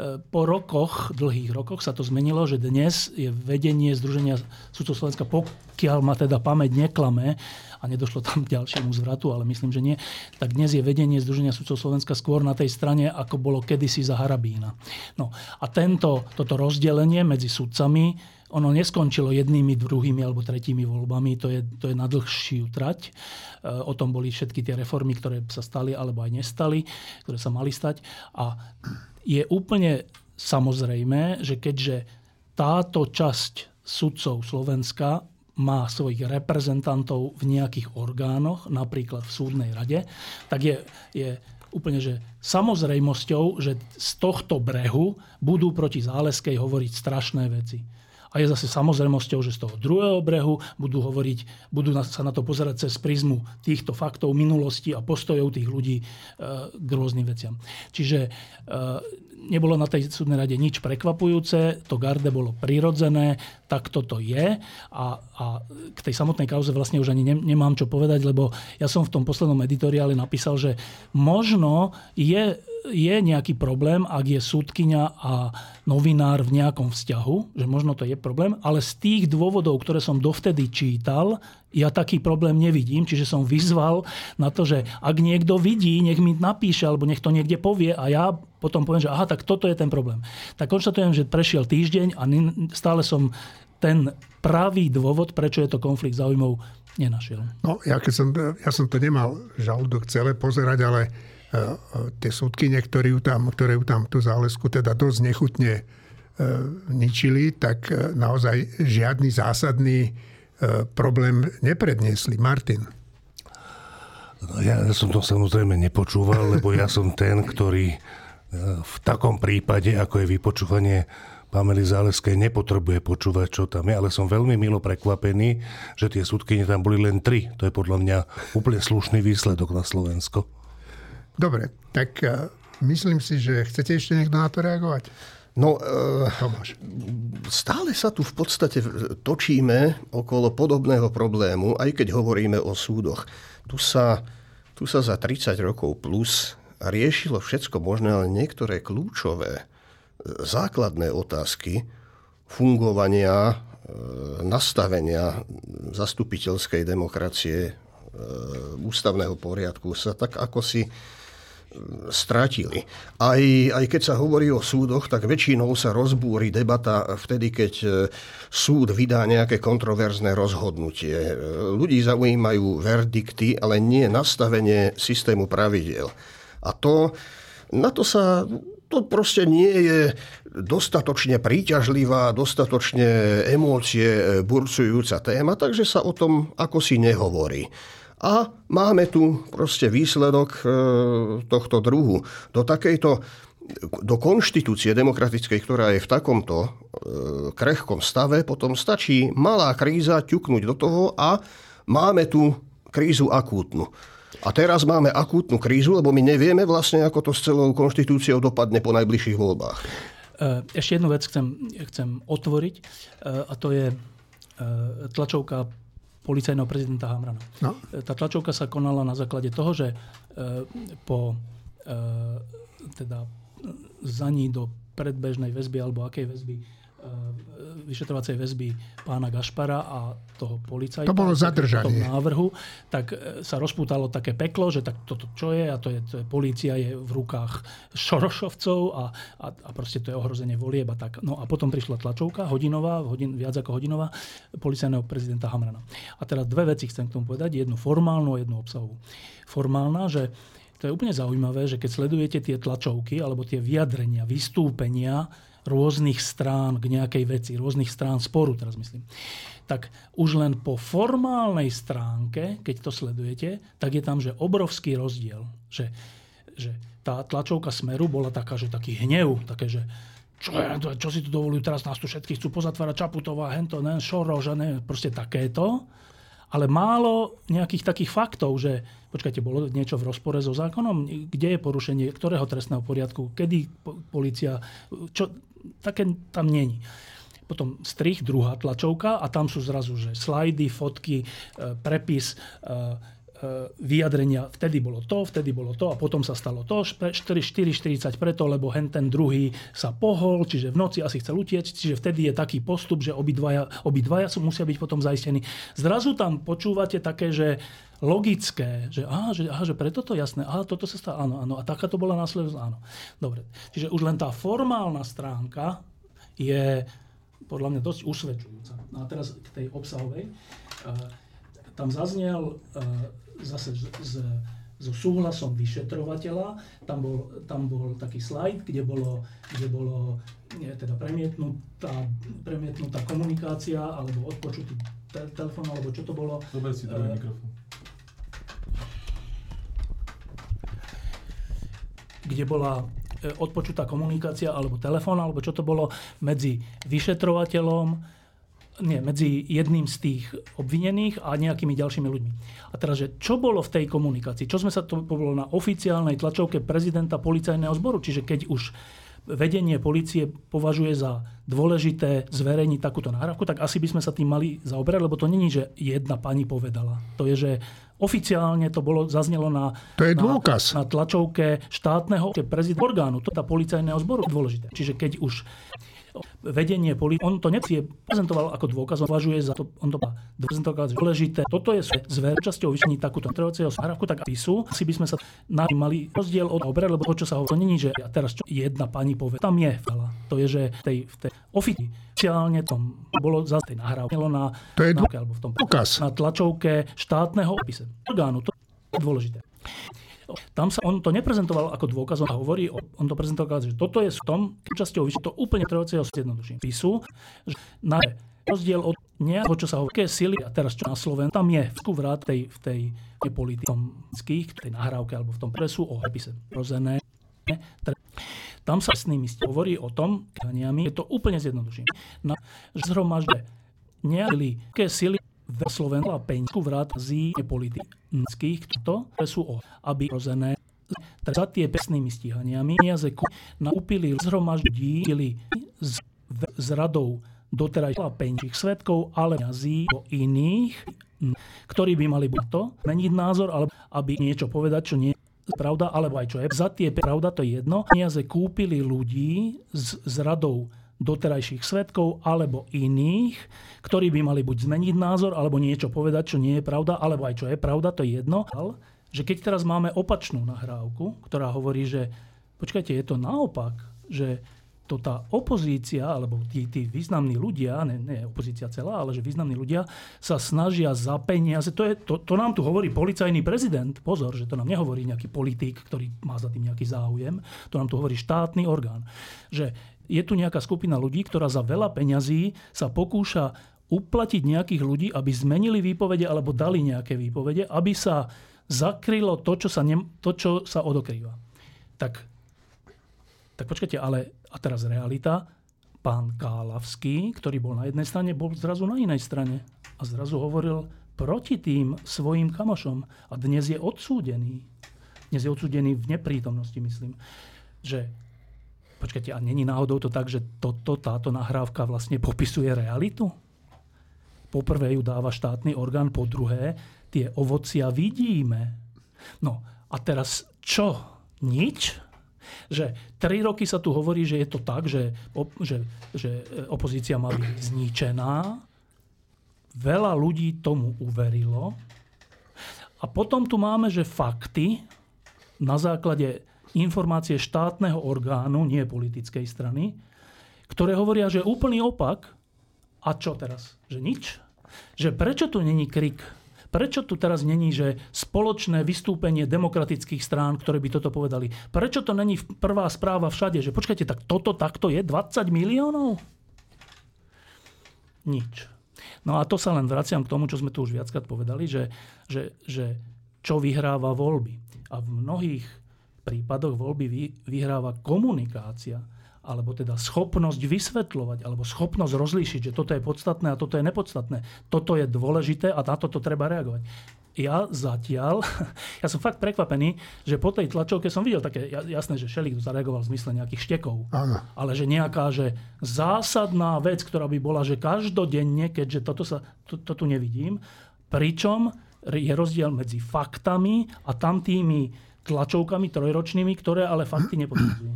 E, po rokoch, dlhých rokoch sa to zmenilo, že dnes je vedenie Združenia sudcov Slovenska, pokiaľ ma teda pamäť neklame, a nedošlo tam k ďalšiemu zvratu, ale myslím, že nie, tak dnes je vedenie Združenia sudcov Slovenska skôr na tej strane, ako bolo kedysi za Harabína. No a tento, toto rozdelenie medzi sudcami ono neskončilo jednými, druhými alebo tretími voľbami, to je, to je na dlhšiu trať. E, o tom boli všetky tie reformy, ktoré sa stali alebo aj nestali, ktoré sa mali stať. A je úplne samozrejme, že keďže táto časť sudcov Slovenska má svojich reprezentantov v nejakých orgánoch, napríklad v súdnej rade, tak je, je úplne že samozrejmosťou, že z tohto brehu budú proti Záleskej hovoriť strašné veci. A je zase samozrejmosťou, že z toho druhého brehu budú hovoriť, budú sa na to pozerať cez prizmu týchto faktov minulosti a postojov tých ľudí e, k rôznym veciam. Čiže e, nebolo na tej súdnej rade nič prekvapujúce, to garde bolo prirodzené, tak toto je. A, a k tej samotnej kauze vlastne už ani nemám čo povedať, lebo ja som v tom poslednom editoriále napísal, že možno je je nejaký problém, ak je súdkyňa a novinár v nejakom vzťahu, že možno to je problém, ale z tých dôvodov, ktoré som dovtedy čítal, ja taký problém nevidím, čiže som vyzval na to, že ak niekto vidí, nech mi napíše, alebo nech to niekde povie a ja potom poviem, že aha, tak toto je ten problém. Tak konštatujem, že prešiel týždeň a stále som ten pravý dôvod, prečo je to konflikt záujmov, nenašiel. No, ja, keď som, ja som to nemal žalúdok celé pozerať, ale tie súdky, ju tam, ktoré ju tam tú zálesku teda dosť nechutne e, ničili, tak naozaj žiadny zásadný problém nepredniesli. Martin. No ja som to samozrejme nepočúval, lebo ja som ten, ktorý v takom prípade, ako je vypočúvanie Pamely Záleskej, nepotrebuje počúvať, čo tam je, ale som veľmi milo prekvapený, že tie súdky tam boli len tri. To je podľa mňa úplne slušný výsledok na Slovensko. Dobre, tak uh, myslím si, že chcete ešte niekto na to reagovať? No, uh, Tomáš. stále sa tu v podstate točíme okolo podobného problému, aj keď hovoríme o súdoch. Tu sa, tu sa za 30 rokov plus riešilo všetko možné, ale niektoré kľúčové, e, základné otázky fungovania, nastavenia zastupiteľskej demokracie, ústavného poriadku sa tak ako si stratili. Aj, aj keď sa hovorí o súdoch, tak väčšinou sa rozbúri debata vtedy, keď e, súd vydá nejaké kontroverzné rozhodnutie. E, ľudí zaujímajú verdikty, ale nie nastavenie systému pravidel. A to, na to sa to proste nie je dostatočne príťažlivá, dostatočne emócie burcujúca téma, takže sa o tom ako si nehovorí. A máme tu proste výsledok e, tohto druhu. Do takejto do konštitúcie demokratickej, ktorá je v takomto e, krehkom stave, potom stačí malá kríza ťuknúť do toho a máme tu krízu akútnu. A teraz máme akútnu krízu, lebo my nevieme vlastne, ako to s celou konštitúciou dopadne po najbližších voľbách. E, ešte jednu vec chcem, chcem otvoriť a to je tlačovka policajného prezidenta Hamrana. No. E, tá tlačovka sa konala na základe toho, že e, po e, teda zaní do predbežnej väzby alebo akej väzby vyšetrovacej väzby pána Gašpara a toho policajta. To bolo zadržanie. návrhu, tak sa rozpútalo také peklo, že tak toto čo je a to je, to je polícia je v rukách Šorošovcov a, a, a proste to je ohrozenie volieb a tak. No a potom prišla tlačovka, hodinová, hodin, viac ako hodinová, policajného prezidenta Hamrana. A teraz dve veci chcem k tomu povedať, jednu formálnu a jednu obsahovú. Formálna, že to je úplne zaujímavé, že keď sledujete tie tlačovky alebo tie vyjadrenia, vystúpenia rôznych strán k nejakej veci, rôznych strán sporu, teraz myslím, tak už len po formálnej stránke, keď to sledujete, tak je tam, že obrovský rozdiel. Že, že tá tlačovka Smeru bola taká, že taký hnev, také, že čo, čo si tu dovolujú, teraz nás tu všetkých chcú pozatvárať Čaputová, hento, ne, Šorož, ne, proste takéto. Ale málo nejakých takých faktov, že počkajte, bolo niečo v rozpore so zákonom, kde je porušenie, ktorého trestného poriadku, kedy policia, čo, také tam není. Potom strich, druhá tlačovka a tam sú zrazu že slajdy, fotky, e, prepis, e, vyjadrenia, vtedy bolo to, vtedy bolo to a potom sa stalo to, 4,40 preto, lebo hen ten druhý sa pohol, čiže v noci asi chcel utiecť, čiže vtedy je taký postup, že obidvaja, obidvaja sú, musia byť potom zaistení. Zrazu tam počúvate také, že logické, že aha, že, aha, že preto to jasné, aha, toto sa stalo, áno, áno, a taká to bola následnosť, áno. Dobre, čiže už len tá formálna stránka je podľa mňa dosť usvedčujúca. No a teraz k tej obsahovej. E, tam zaznel e, zase z, z so súhlasom vyšetrovateľa. Tam bol, tam bol taký slajd, kde bolo, kde bolo nie, teda premietnutá, premietnutá komunikácia alebo odpočutý te, telefón, alebo čo to bolo. Dobre si druhý mikrofón. kde bola e, odpočutá komunikácia alebo telefón, alebo čo to bolo medzi vyšetrovateľom, nie, medzi jedným z tých obvinených a nejakými ďalšími ľuďmi. A teraz, že čo bolo v tej komunikácii? Čo sme sa to bolo na oficiálnej tlačovke prezidenta policajného zboru? Čiže keď už vedenie policie považuje za dôležité zverejniť takúto nahrávku, tak asi by sme sa tým mali zaoberať, lebo to není, že jedna pani povedala. To je, že oficiálne to bolo, zaznelo na, to je na, dôkaz. na tlačovke štátneho prezidenta orgánu, to je policajného zboru dôležité. Čiže keď už vedenie policie, on to nepsie prezentoval ako dôkaz, on považuje za to, on to prezentoval ako dôležité. Toto je zver časťou vyšení takúto trvacieho nahrávku, tak písu, si by sme sa na mali rozdiel od obre, lebo to, čo sa hovorí, to není, že ja teraz čo jedna pani povie, tam je veľa. To je, že v tej, v tej oficiálne tom bolo za tej nahrávke na, to je na, alebo v tom na tlačovke štátneho opise orgánu. To je dôležité. Tam sa on to neprezentoval ako dôkaz, on hovorí, on to prezentoval, že toto je v tom časťou to úplne trvacieho zjednoduším. Písu, že na rozdiel od nejakého, čo sa hovorí, sily, a teraz čo na Slovensku, tam je v vrát tej, v tej, tej politických, tej nahrávke alebo v tom presu o opise rozené. Tam sa s nimi hovorí o tom, je to úplne zjednoduším. Na, zhromažde nejaké sily ve Slovensku a Peňsku vrát z politických, to sú o, aby rozené za tie pesnými stíhaniami jazyku naupili zhromaždili z, z radou doteraj peňžích svetkov, ale jazyk o iných, ktorí by mali buď to meniť názor, alebo aby niečo povedať, čo nie je pravda, alebo aj čo je. Za tie pravda to je jedno. Peniaze kúpili ľudí z, z radou doterajších svetkov alebo iných, ktorí by mali buď zmeniť názor, alebo niečo povedať, čo nie je pravda, alebo aj čo je pravda, to je jedno. Že keď teraz máme opačnú nahrávku, ktorá hovorí, že počkajte, je to naopak, že to tá opozícia, alebo tí, tí významní ľudia, ne, ne opozícia celá, ale že významní ľudia sa snažia za peniaze. To, je, to, to nám tu hovorí policajný prezident. Pozor, že to nám nehovorí nejaký politik, ktorý má za tým nejaký záujem. To nám tu hovorí štátny orgán. Že je tu nejaká skupina ľudí, ktorá za veľa peňazí sa pokúša uplatiť nejakých ľudí, aby zmenili výpovede alebo dali nejaké výpovede, aby sa zakrylo to, čo sa, ne, to, čo sa odokrýva. Tak, tak počkajte, ale a teraz realita. Pán Kálavský, ktorý bol na jednej strane, bol zrazu na inej strane. A zrazu hovoril proti tým svojim kamošom. A dnes je odsúdený. Dnes je odsúdený v neprítomnosti, myslím. Že Počkajte, a není náhodou to tak, že toto, táto nahrávka vlastne popisuje realitu? Poprvé ju dáva štátny orgán, po druhé tie ovocia vidíme. No a teraz čo? Nič? Že tri roky sa tu hovorí, že je to tak, že, že, že opozícia má byť zničená. Veľa ľudí tomu uverilo. A potom tu máme, že fakty na základe informácie štátneho orgánu, nie politickej strany, ktoré hovoria, že úplný opak. A čo teraz? Že nič? Že prečo tu není krik? Prečo tu teraz není, že spoločné vystúpenie demokratických strán, ktoré by toto povedali? Prečo to není prvá správa všade, že počkajte, tak toto takto je 20 miliónov? Nič. No a to sa len vraciam k tomu, čo sme tu už viackrát povedali, že, že, že čo vyhráva voľby. A v mnohých prípadoch voľby vyhráva komunikácia, alebo teda schopnosť vysvetľovať, alebo schopnosť rozlíšiť, že toto je podstatné a toto je nepodstatné. Toto je dôležité a na toto treba reagovať. Ja zatiaľ, ja som fakt prekvapený, že po tej tlačovke som videl také, jasné, že Šelik zareagoval v zmysle nejakých štekov, Áno. ale že nejaká že zásadná vec, ktorá by bola, že každodenne, keďže toto sa, to, to tu nevidím, pričom je rozdiel medzi faktami a tamtými tlačovkami trojročnými, ktoré ale fakty nepotvrdzujú.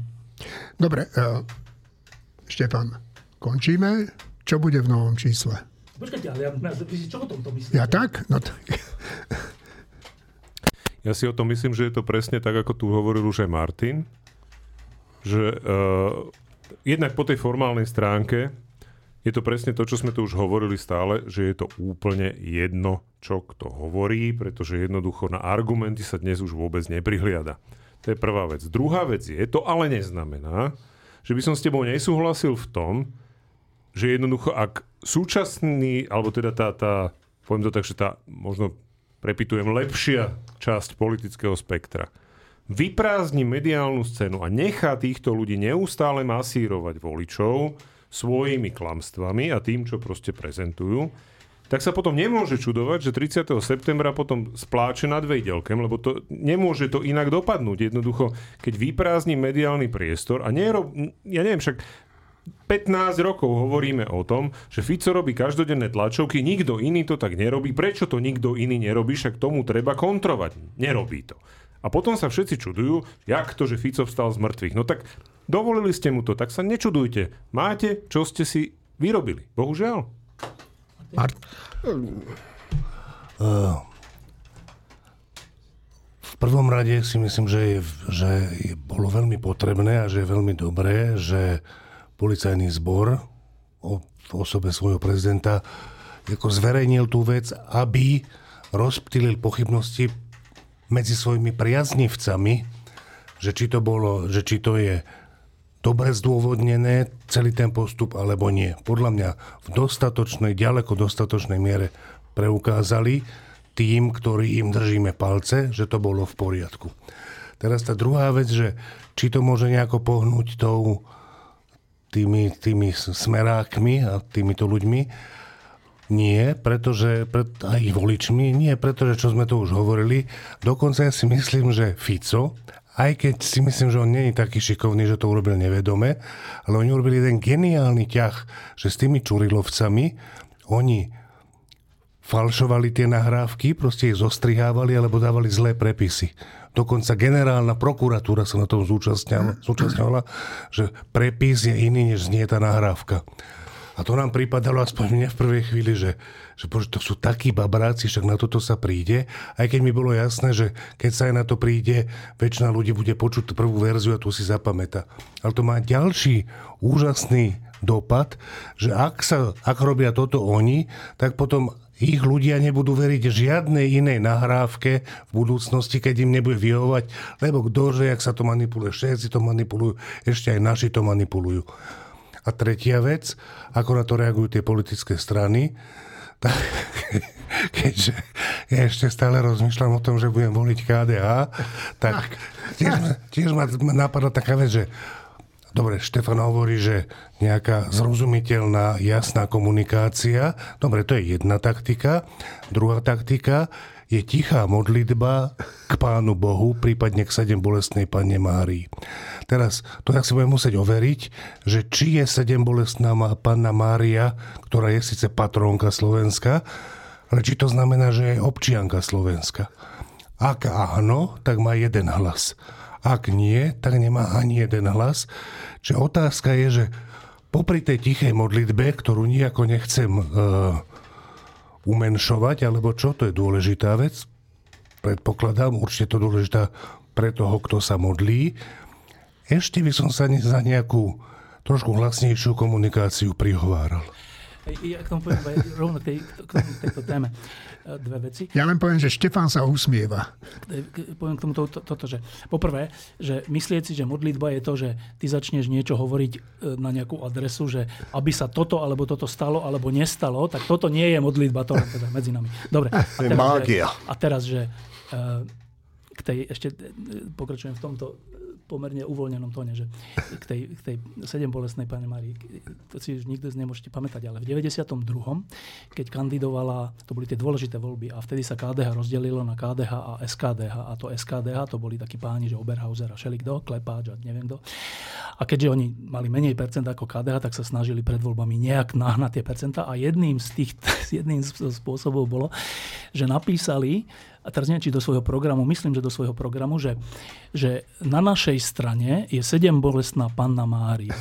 Dobre, uh, Štefan, končíme. Čo bude v novom čísle? Počkajte, ale ja, vy si čo o tomto myslíte? Ja tak? No t- ja si o tom myslím, že je to presne tak, ako tu hovoril už aj Martin. Že uh, jednak po tej formálnej stránke je to presne to, čo sme tu už hovorili stále, že je to úplne jedno, čo kto hovorí, pretože jednoducho na argumenty sa dnes už vôbec neprihliada. To je prvá vec. Druhá vec je, to ale neznamená, že by som s tebou nesúhlasil v tom, že jednoducho, ak súčasný, alebo teda tá, tá poviem to tak, že tá možno prepitujem, lepšia časť politického spektra vyprázdni mediálnu scénu a nechá týchto ľudí neustále masírovať voličov svojimi klamstvami a tým, čo proste prezentujú, tak sa potom nemôže čudovať, že 30. septembra potom spláče nad Vejdelkem, lebo to nemôže to inak dopadnúť. Jednoducho, keď vyprázdni mediálny priestor a nerob, ja neviem, však 15 rokov hovoríme o tom, že Fico robí každodenné tlačovky, nikto iný to tak nerobí. Prečo to nikto iný nerobí? Však tomu treba kontrovať. Nerobí to. A potom sa všetci čudujú, jak to, že Fico vstal z mŕtvych. No tak dovolili ste mu to, tak sa nečudujte. Máte, čo ste si vyrobili. Bohužiaľ. Mart- uh, v prvom rade si myslím, že, je, že je, bolo veľmi potrebné a že je veľmi dobré, že policajný zbor o, v osobe svojho prezidenta ako zverejnil tú vec, aby rozptýlil pochybnosti medzi svojimi priaznivcami, že či to bolo, že či to je dobre zdôvodnené celý ten postup alebo nie. Podľa mňa v dostatočnej, ďaleko dostatočnej miere preukázali tým, ktorí im držíme palce, že to bolo v poriadku. Teraz tá druhá vec, že či to môže nejako pohnúť tou, tými, tými smerákmi a týmito ľuďmi, nie, pretože, pred, ich voličmi, nie, pretože, čo sme to už hovorili, dokonca ja si myslím, že Fico, aj keď si myslím, že on je taký šikovný, že to urobil nevedome, ale oni urobili jeden geniálny ťah, že s tými Čurilovcami oni falšovali tie nahrávky, proste ich zostrihávali alebo dávali zlé prepisy. Dokonca generálna prokuratúra sa na tom zúčastňovala, že prepis je iný, než znie tá nahrávka. A to nám pripadalo aspoň mne v prvej chvíli, že, že bože, to sú takí babráci, však na toto sa príde. Aj keď mi bolo jasné, že keď sa aj na to príde, väčšina ľudí bude počuť prvú verziu a tu si zapamätá. Ale to má ďalší úžasný dopad, že ak, sa, ak robia toto oni, tak potom ich ľudia nebudú veriť žiadnej inej nahrávke v budúcnosti, keď im nebude vyhovať, lebo ktože, ak sa to manipuluje, všetci to manipulujú, ešte aj naši to manipulujú. A tretia vec, ako na to reagujú tie politické strany, tak, keďže ja ešte stále rozmýšľam o tom, že budem voliť KDH, tak tiež, tiež ma napadla taká vec, že Dobre, Štefan hovorí, že nejaká zrozumiteľná, jasná komunikácia. Dobre, to je jedna taktika. Druhá taktika je tichá modlitba k Pánu Bohu, prípadne k sedem bolestnej Pane Márii. Teraz, to ja si budem musieť overiť, že či je sedem bolestná Panna Mária, ktorá je síce patrónka Slovenska, ale či to znamená, že je občianka Slovenska. Ak áno, tak má jeden hlas. Ak nie, tak nemá ani jeden hlas. Čiže otázka je, že popri tej tichej modlitbe, ktorú nejako nechcem uh, umenšovať, alebo čo, to je dôležitá vec. Predpokladám, určite to dôležitá pre toho, kto sa modlí. Ešte by som sa za nejakú trošku hlasnejšiu komunikáciu prihováral. Ja k tomu poviem rovno k, tej, k tejto téme dve veci. Ja len poviem, že Štefán sa usmieva. Poviem k tomu to, to, toto, že poprvé, že myslieť si, že modlitba je to, že ty začneš niečo hovoriť e, na nejakú adresu, že aby sa toto alebo toto stalo alebo nestalo, tak toto nie je modlitba, to teda medzi nami. Dobre. A teraz, Mágia. Že, a teraz, že e, k tej, ešte pokračujem v tomto pomerne uvoľnenom tóne, že k tej, k tej sedem bolestnej pani Marii, to si už nikto nemôžete pamätať, ale v 92., keď kandidovala, to boli tie dôležité voľby a vtedy sa KDH rozdelilo na KDH a SKDH a to SKDH to boli takí páni, že Oberhauser a Šelikdo, Klepáč a neviem kto. A keďže oni mali menej percent ako KDH, tak sa snažili pred voľbami nejak nahnať tie percenta a jedným z tých jedným spôsobov bolo, že napísali a teraz neviem, či do svojho programu, myslím, že do svojho programu, že, že na našej strane je sedem bolestná panna Mária.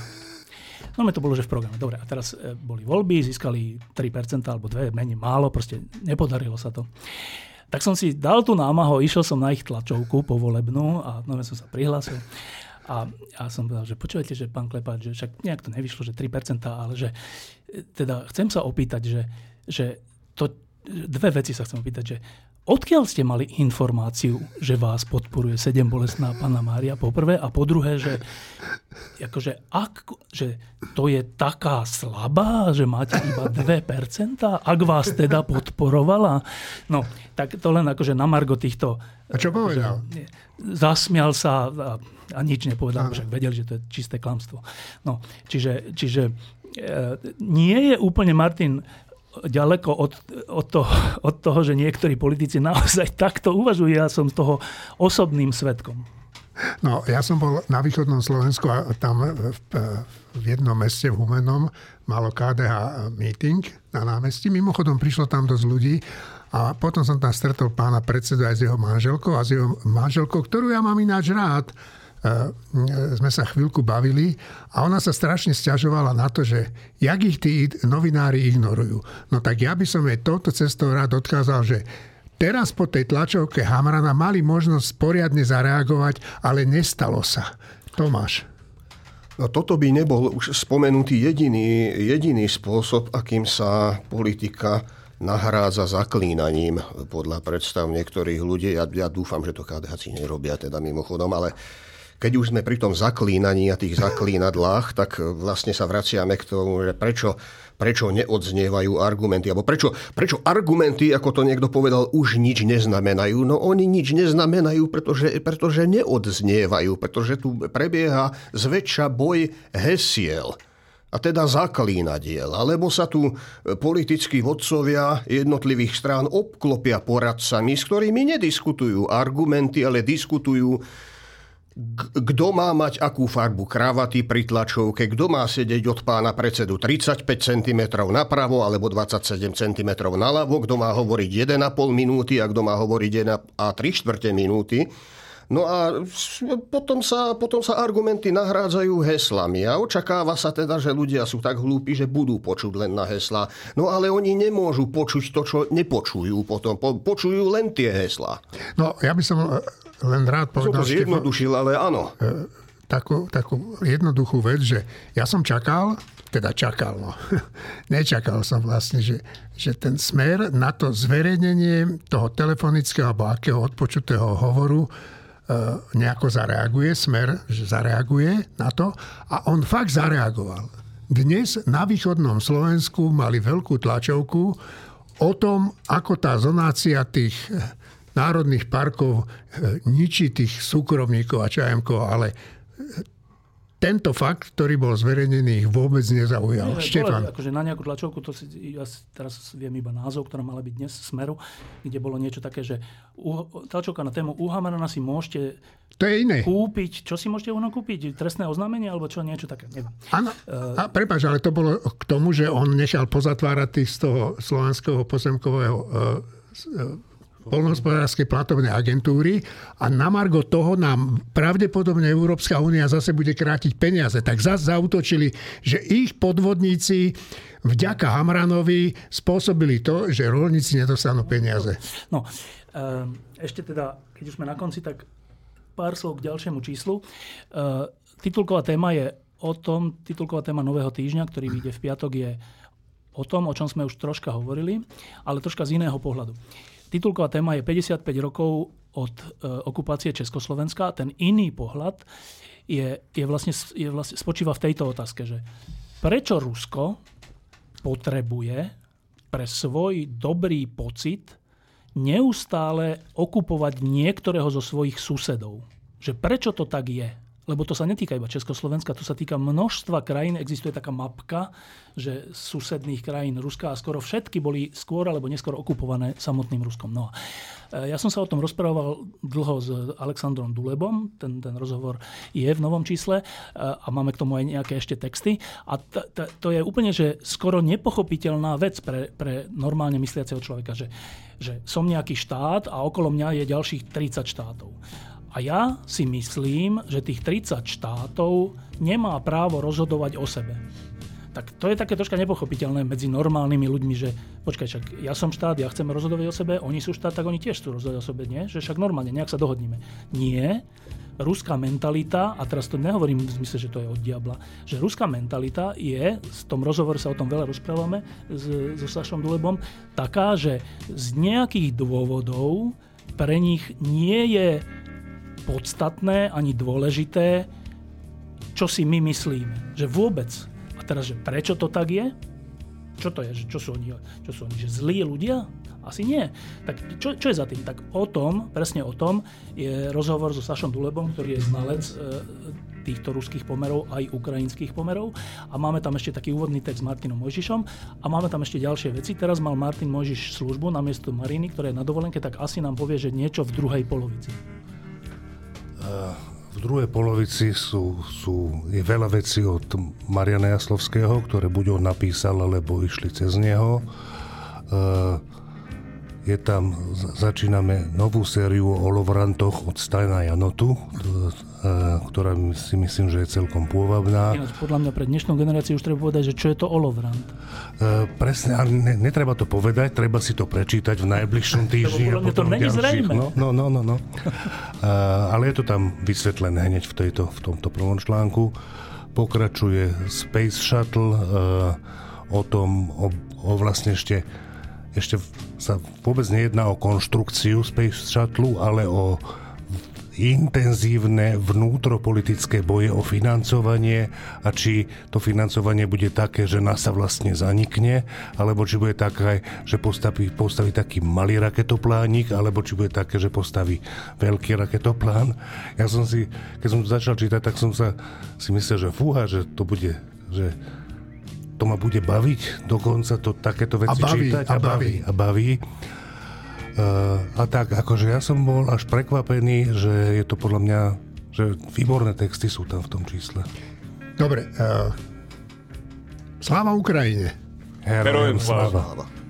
No to bolo, že v programe. Dobre, a teraz e, boli voľby, získali 3% alebo 2, menej málo, proste nepodarilo sa to. Tak som si dal tú námahu, išiel som na ich tlačovku povolebnú a no, som sa prihlásil. A, a som povedal, že počúvajte, že pán Klepáč, že však nejak to nevyšlo, že 3%, ale že teda chcem sa opýtať, že, že to, dve veci sa chcem opýtať, že Odkiaľ ste mali informáciu, že vás podporuje sedem bolestná pána Mária poprvé a po druhé, že, akože, ak, že to je taká slabá, že máte iba 2%, ak vás teda podporovala. No, tak to len akože na margo týchto... A čo povedal? Že, zasmial sa a, a nič nepovedal, však vedel, že to je čisté klamstvo. No, čiže, čiže e, nie je úplne Martin ďaleko od, od, toho, od toho, že niektorí politici naozaj takto uvažujú. Ja som toho osobným svetkom. No, ja som bol na východnom Slovensku a tam v, v jednom meste v Humenom malo KDH meeting na námestí. Mimochodom prišlo tam dosť ľudí a potom som tam stretol pána predsedu aj s jeho manželkou a s jeho manželkou, ktorú ja mám ináč rád sme sa chvíľku bavili a ona sa strašne stiažovala na to, že jak ich tí novinári ignorujú. No tak ja by som jej touto cestou rád odkázal, že teraz po tej tlačovke Hamrana mali možnosť poriadne zareagovať, ale nestalo sa. Tomáš. No toto by nebol už spomenutý jediný, jediný spôsob, akým sa politika nahrádza zaklínaním podľa predstav niektorých ľudí. Ja, ja dúfam, že to KDH nerobia teda mimochodom, ale keď už sme pri tom zaklínaní a tých zaklínadlách, tak vlastne sa vraciame k tomu, že prečo, prečo neodznievajú argumenty, alebo prečo, prečo argumenty, ako to niekto povedal, už nič neznamenajú. No oni nič neznamenajú, pretože, pretože neodznievajú, pretože tu prebieha zväčša boj hesiel a teda zaklínadiel, alebo sa tu politickí vodcovia jednotlivých strán obklopia poradcami, s ktorými nediskutujú argumenty, ale diskutujú kto má mať akú farbu kravaty pri tlačovke, kto má sedieť od pána predsedu 35 cm napravo alebo 27 cm naľavo, kto má hovoriť 1,5 minúty a kto má hovoriť 1 a 3 čtvrte minúty. No a potom sa, potom sa argumenty nahrádzajú heslami a očakáva sa teda, že ľudia sú tak hlúpi, že budú počuť len na hesla. No ale oni nemôžu počuť to, čo nepočujú potom. Po, počujú len tie hesla. No ja by som len rád povedal... Som to zjednodušil, ale áno. E, takú, takú jednoduchú vec, že ja som čakal, teda čakal, no. Nečakal som vlastne, že, že ten smer na to zverejnenie toho telefonického alebo akého odpočutého hovoru nejako zareaguje, smer že zareaguje na to a on fakt zareagoval. Dnes na východnom Slovensku mali veľkú tlačovku o tom, ako tá zonácia tých národných parkov e, ničí tých súkromníkov a čajemkov, ale e, tento fakt, ktorý bol zverejnený, ich vôbec nezaujal. Nie, Štefan. Akože na nejakú tlačovku, to si, ja teraz viem iba názov, ktorá mala byť dnes Smeru, kde bolo niečo také, že tlačovka na tému Uhamarana si môžete to je iné. kúpiť. Čo si môžete ono kúpiť? Trestné oznámenie alebo čo? Niečo také. Áno. Uh, a prepáč, ale to bolo k tomu, že on nechal pozatvárať tých z toho slovenského pozemkového uh, polnohospodárskej platovnej agentúry a na margo toho nám pravdepodobne Európska únia zase bude krátiť peniaze. Tak zase zautočili, že ich podvodníci vďaka Hamranovi spôsobili to, že rolníci nedostanú peniaze. No, ehm, ešte teda, keď už sme na konci, tak pár slov k ďalšiemu číslu. Ehm, titulková téma je o tom, titulková téma Nového týždňa, ktorý vyjde v piatok, je o tom, o čom sme už troška hovorili, ale troška z iného pohľadu. Titulková téma je 55 rokov od e, okupácie Československa. Ten iný pohľad je, je vlastne, je vlastne, spočíva v tejto otázke, že prečo Rusko potrebuje pre svoj dobrý pocit neustále okupovať niektorého zo svojich susedov. Že prečo to tak je? Lebo to sa netýka iba Československa, to sa týka množstva krajín. Existuje taká mapka, že susedných krajín Ruska a skoro všetky boli skôr alebo neskôr okupované samotným Ruskom. No e, ja som sa o tom rozprával dlho s Alexandrom Dulebom, ten, ten rozhovor je v novom čísle e, a máme k tomu aj nejaké ešte texty. A t- t- to je úplne, že skoro nepochopiteľná vec pre, pre normálne mysliaceho človeka, že, že som nejaký štát a okolo mňa je ďalších 30 štátov. A ja si myslím, že tých 30 štátov nemá právo rozhodovať o sebe. tak to je také troška nepochopiteľné medzi normálnymi ľuďmi, že počkaj, však ja som štát, ja chcem rozhodovať o sebe, oni sú štát, tak oni tiež chcú rozhodovať o sebe, nie? Že však normálne, nejak sa dohodneme. Nie, ruská mentalita, a teraz to nehovorím v zmysle, že to je od diabla, že ruská mentalita je, v tom rozhovore sa o tom veľa rozprávame s, so Sašom Dulebom, taká, že z nejakých dôvodov pre nich nie je podstatné ani dôležité, čo si my myslíme. Že vôbec a teraz, že prečo to tak je? Čo to je? Že čo sú oni? Čo sú oni? Že zlí ľudia? Asi nie. Tak čo, čo je za tým? Tak o tom, presne o tom, je rozhovor so Sašom Dulebom, ktorý je znalec e, týchto ruských pomerov, aj ukrajinských pomerov. A máme tam ešte taký úvodný text s Martinom Mojžišom a máme tam ešte ďalšie veci. Teraz mal Martin Mojžiš službu na miesto Mariny, ktorá je na dovolenke, tak asi nám povie, že niečo v druhej polovici. V druhej polovici sú, sú, je veľa vecí od Mariana Jaslovského, ktoré buď on napísal, alebo išli cez neho. Uh, je tam, začíname novú sériu o Lovrantoch od Stajna Janotu, ktorá si myslím, že je celkom pôvabná. Podľa mňa pre dnešnú generáciu už treba povedať, že čo je to Olovrant. Uh, presne, ale ne, netreba to povedať, treba si to prečítať v najbližšom týždni. a potom to není zrejme. No, no, no, no. no. Uh, ale je to tam vysvetlené hneď v, tejto, v tomto prvom článku. Pokračuje Space Shuttle uh, o tom, o, o vlastne ešte ešte sa vôbec nejedná o konštrukciu Space Shuttle, ale o intenzívne vnútropolitické boje o financovanie a či to financovanie bude také, že NASA vlastne zanikne, alebo či bude také, že postaví, postaví taký malý raketoplánik, alebo či bude také, že postaví veľký raketoplán. Ja som si, keď som začal čítať, tak som sa si myslel, že fúha, že to bude, že to ma bude baviť, dokonca to takéto veci a baví, čítať a, a baví. A baví. Uh, a tak, akože ja som bol až prekvapený, že je to podľa mňa, že výborné texty sú tam v tom čísle. Dobre. Uh, sláva Ukrajine. Herojem sláva. sláva.